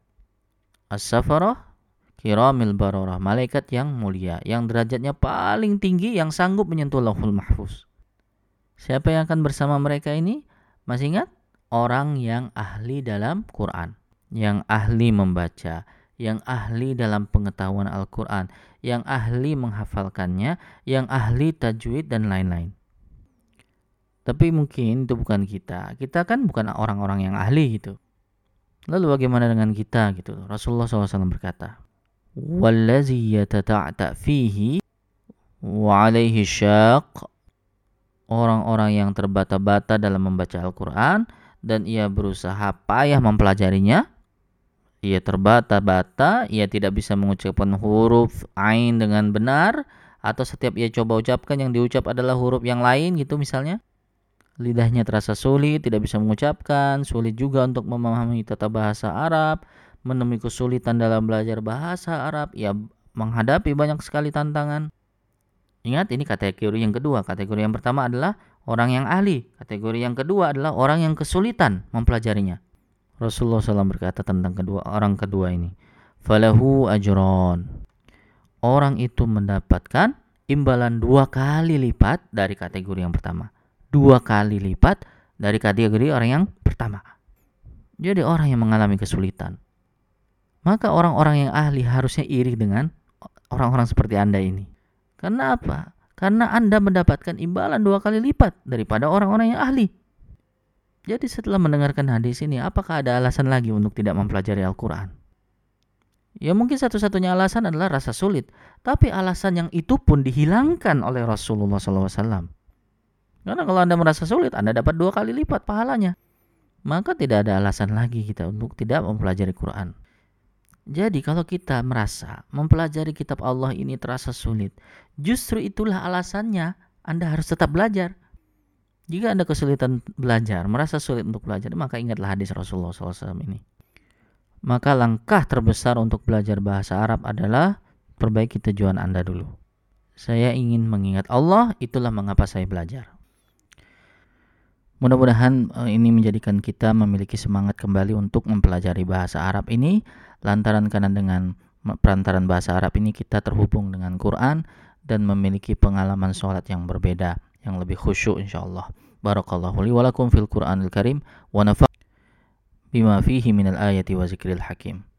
as-safarah kiramil bararah, malaikat yang mulia, yang derajatnya paling tinggi yang sanggup menyentuh Lauhul Mahfuz. Siapa yang akan bersama mereka ini? Masih ingat? Orang yang ahli dalam Quran, yang ahli membaca, yang ahli dalam pengetahuan Al-Quran, yang ahli menghafalkannya, yang ahli tajwid dan lain-lain. Tapi mungkin itu bukan kita. Kita kan bukan orang-orang yang ahli gitu. Lalu bagaimana dengan kita gitu? Rasulullah SAW berkata, "Wallazi yatata'ta fihi wa alaihi syaq." Orang-orang yang terbata-bata dalam membaca Al-Quran dan ia berusaha payah mempelajarinya. Ia terbata-bata, ia tidak bisa mengucapkan huruf ain dengan benar atau setiap ia coba ucapkan yang diucap adalah huruf yang lain gitu misalnya lidahnya terasa sulit, tidak bisa mengucapkan, sulit juga untuk memahami tata bahasa Arab, menemui kesulitan dalam belajar bahasa Arab, ya menghadapi banyak sekali tantangan. Ingat ini kategori yang kedua. Kategori yang pertama adalah orang yang ahli. Kategori yang kedua adalah orang yang kesulitan mempelajarinya. Rasulullah SAW berkata tentang kedua orang kedua ini. Falahu ajron. Orang itu mendapatkan imbalan dua kali lipat dari kategori yang pertama dua kali lipat dari kategori orang yang pertama. Jadi orang yang mengalami kesulitan. Maka orang-orang yang ahli harusnya iri dengan orang-orang seperti Anda ini. Karena apa? Karena Anda mendapatkan imbalan dua kali lipat daripada orang-orang yang ahli. Jadi setelah mendengarkan hadis ini, apakah ada alasan lagi untuk tidak mempelajari Al-Quran? Ya mungkin satu-satunya alasan adalah rasa sulit. Tapi alasan yang itu pun dihilangkan oleh Rasulullah SAW. Karena kalau Anda merasa sulit, Anda dapat dua kali lipat pahalanya. Maka tidak ada alasan lagi kita untuk tidak mempelajari Quran. Jadi kalau kita merasa mempelajari kitab Allah ini terasa sulit, justru itulah alasannya Anda harus tetap belajar. Jika Anda kesulitan belajar, merasa sulit untuk belajar, maka ingatlah hadis Rasulullah SAW ini. Maka langkah terbesar untuk belajar bahasa Arab adalah perbaiki tujuan Anda dulu. Saya ingin mengingat Allah, itulah mengapa saya belajar. Mudah-mudahan uh, ini menjadikan kita memiliki semangat kembali untuk mempelajari bahasa Arab ini lantaran karena dengan perantaran bahasa Arab ini kita terhubung dengan Quran dan memiliki pengalaman sholat yang berbeda yang lebih khusyuk insyaallah. Barakallahu li walakum fil Qur'anil Karim wa nafa' bima fihi minal ayati wa zikril hakim.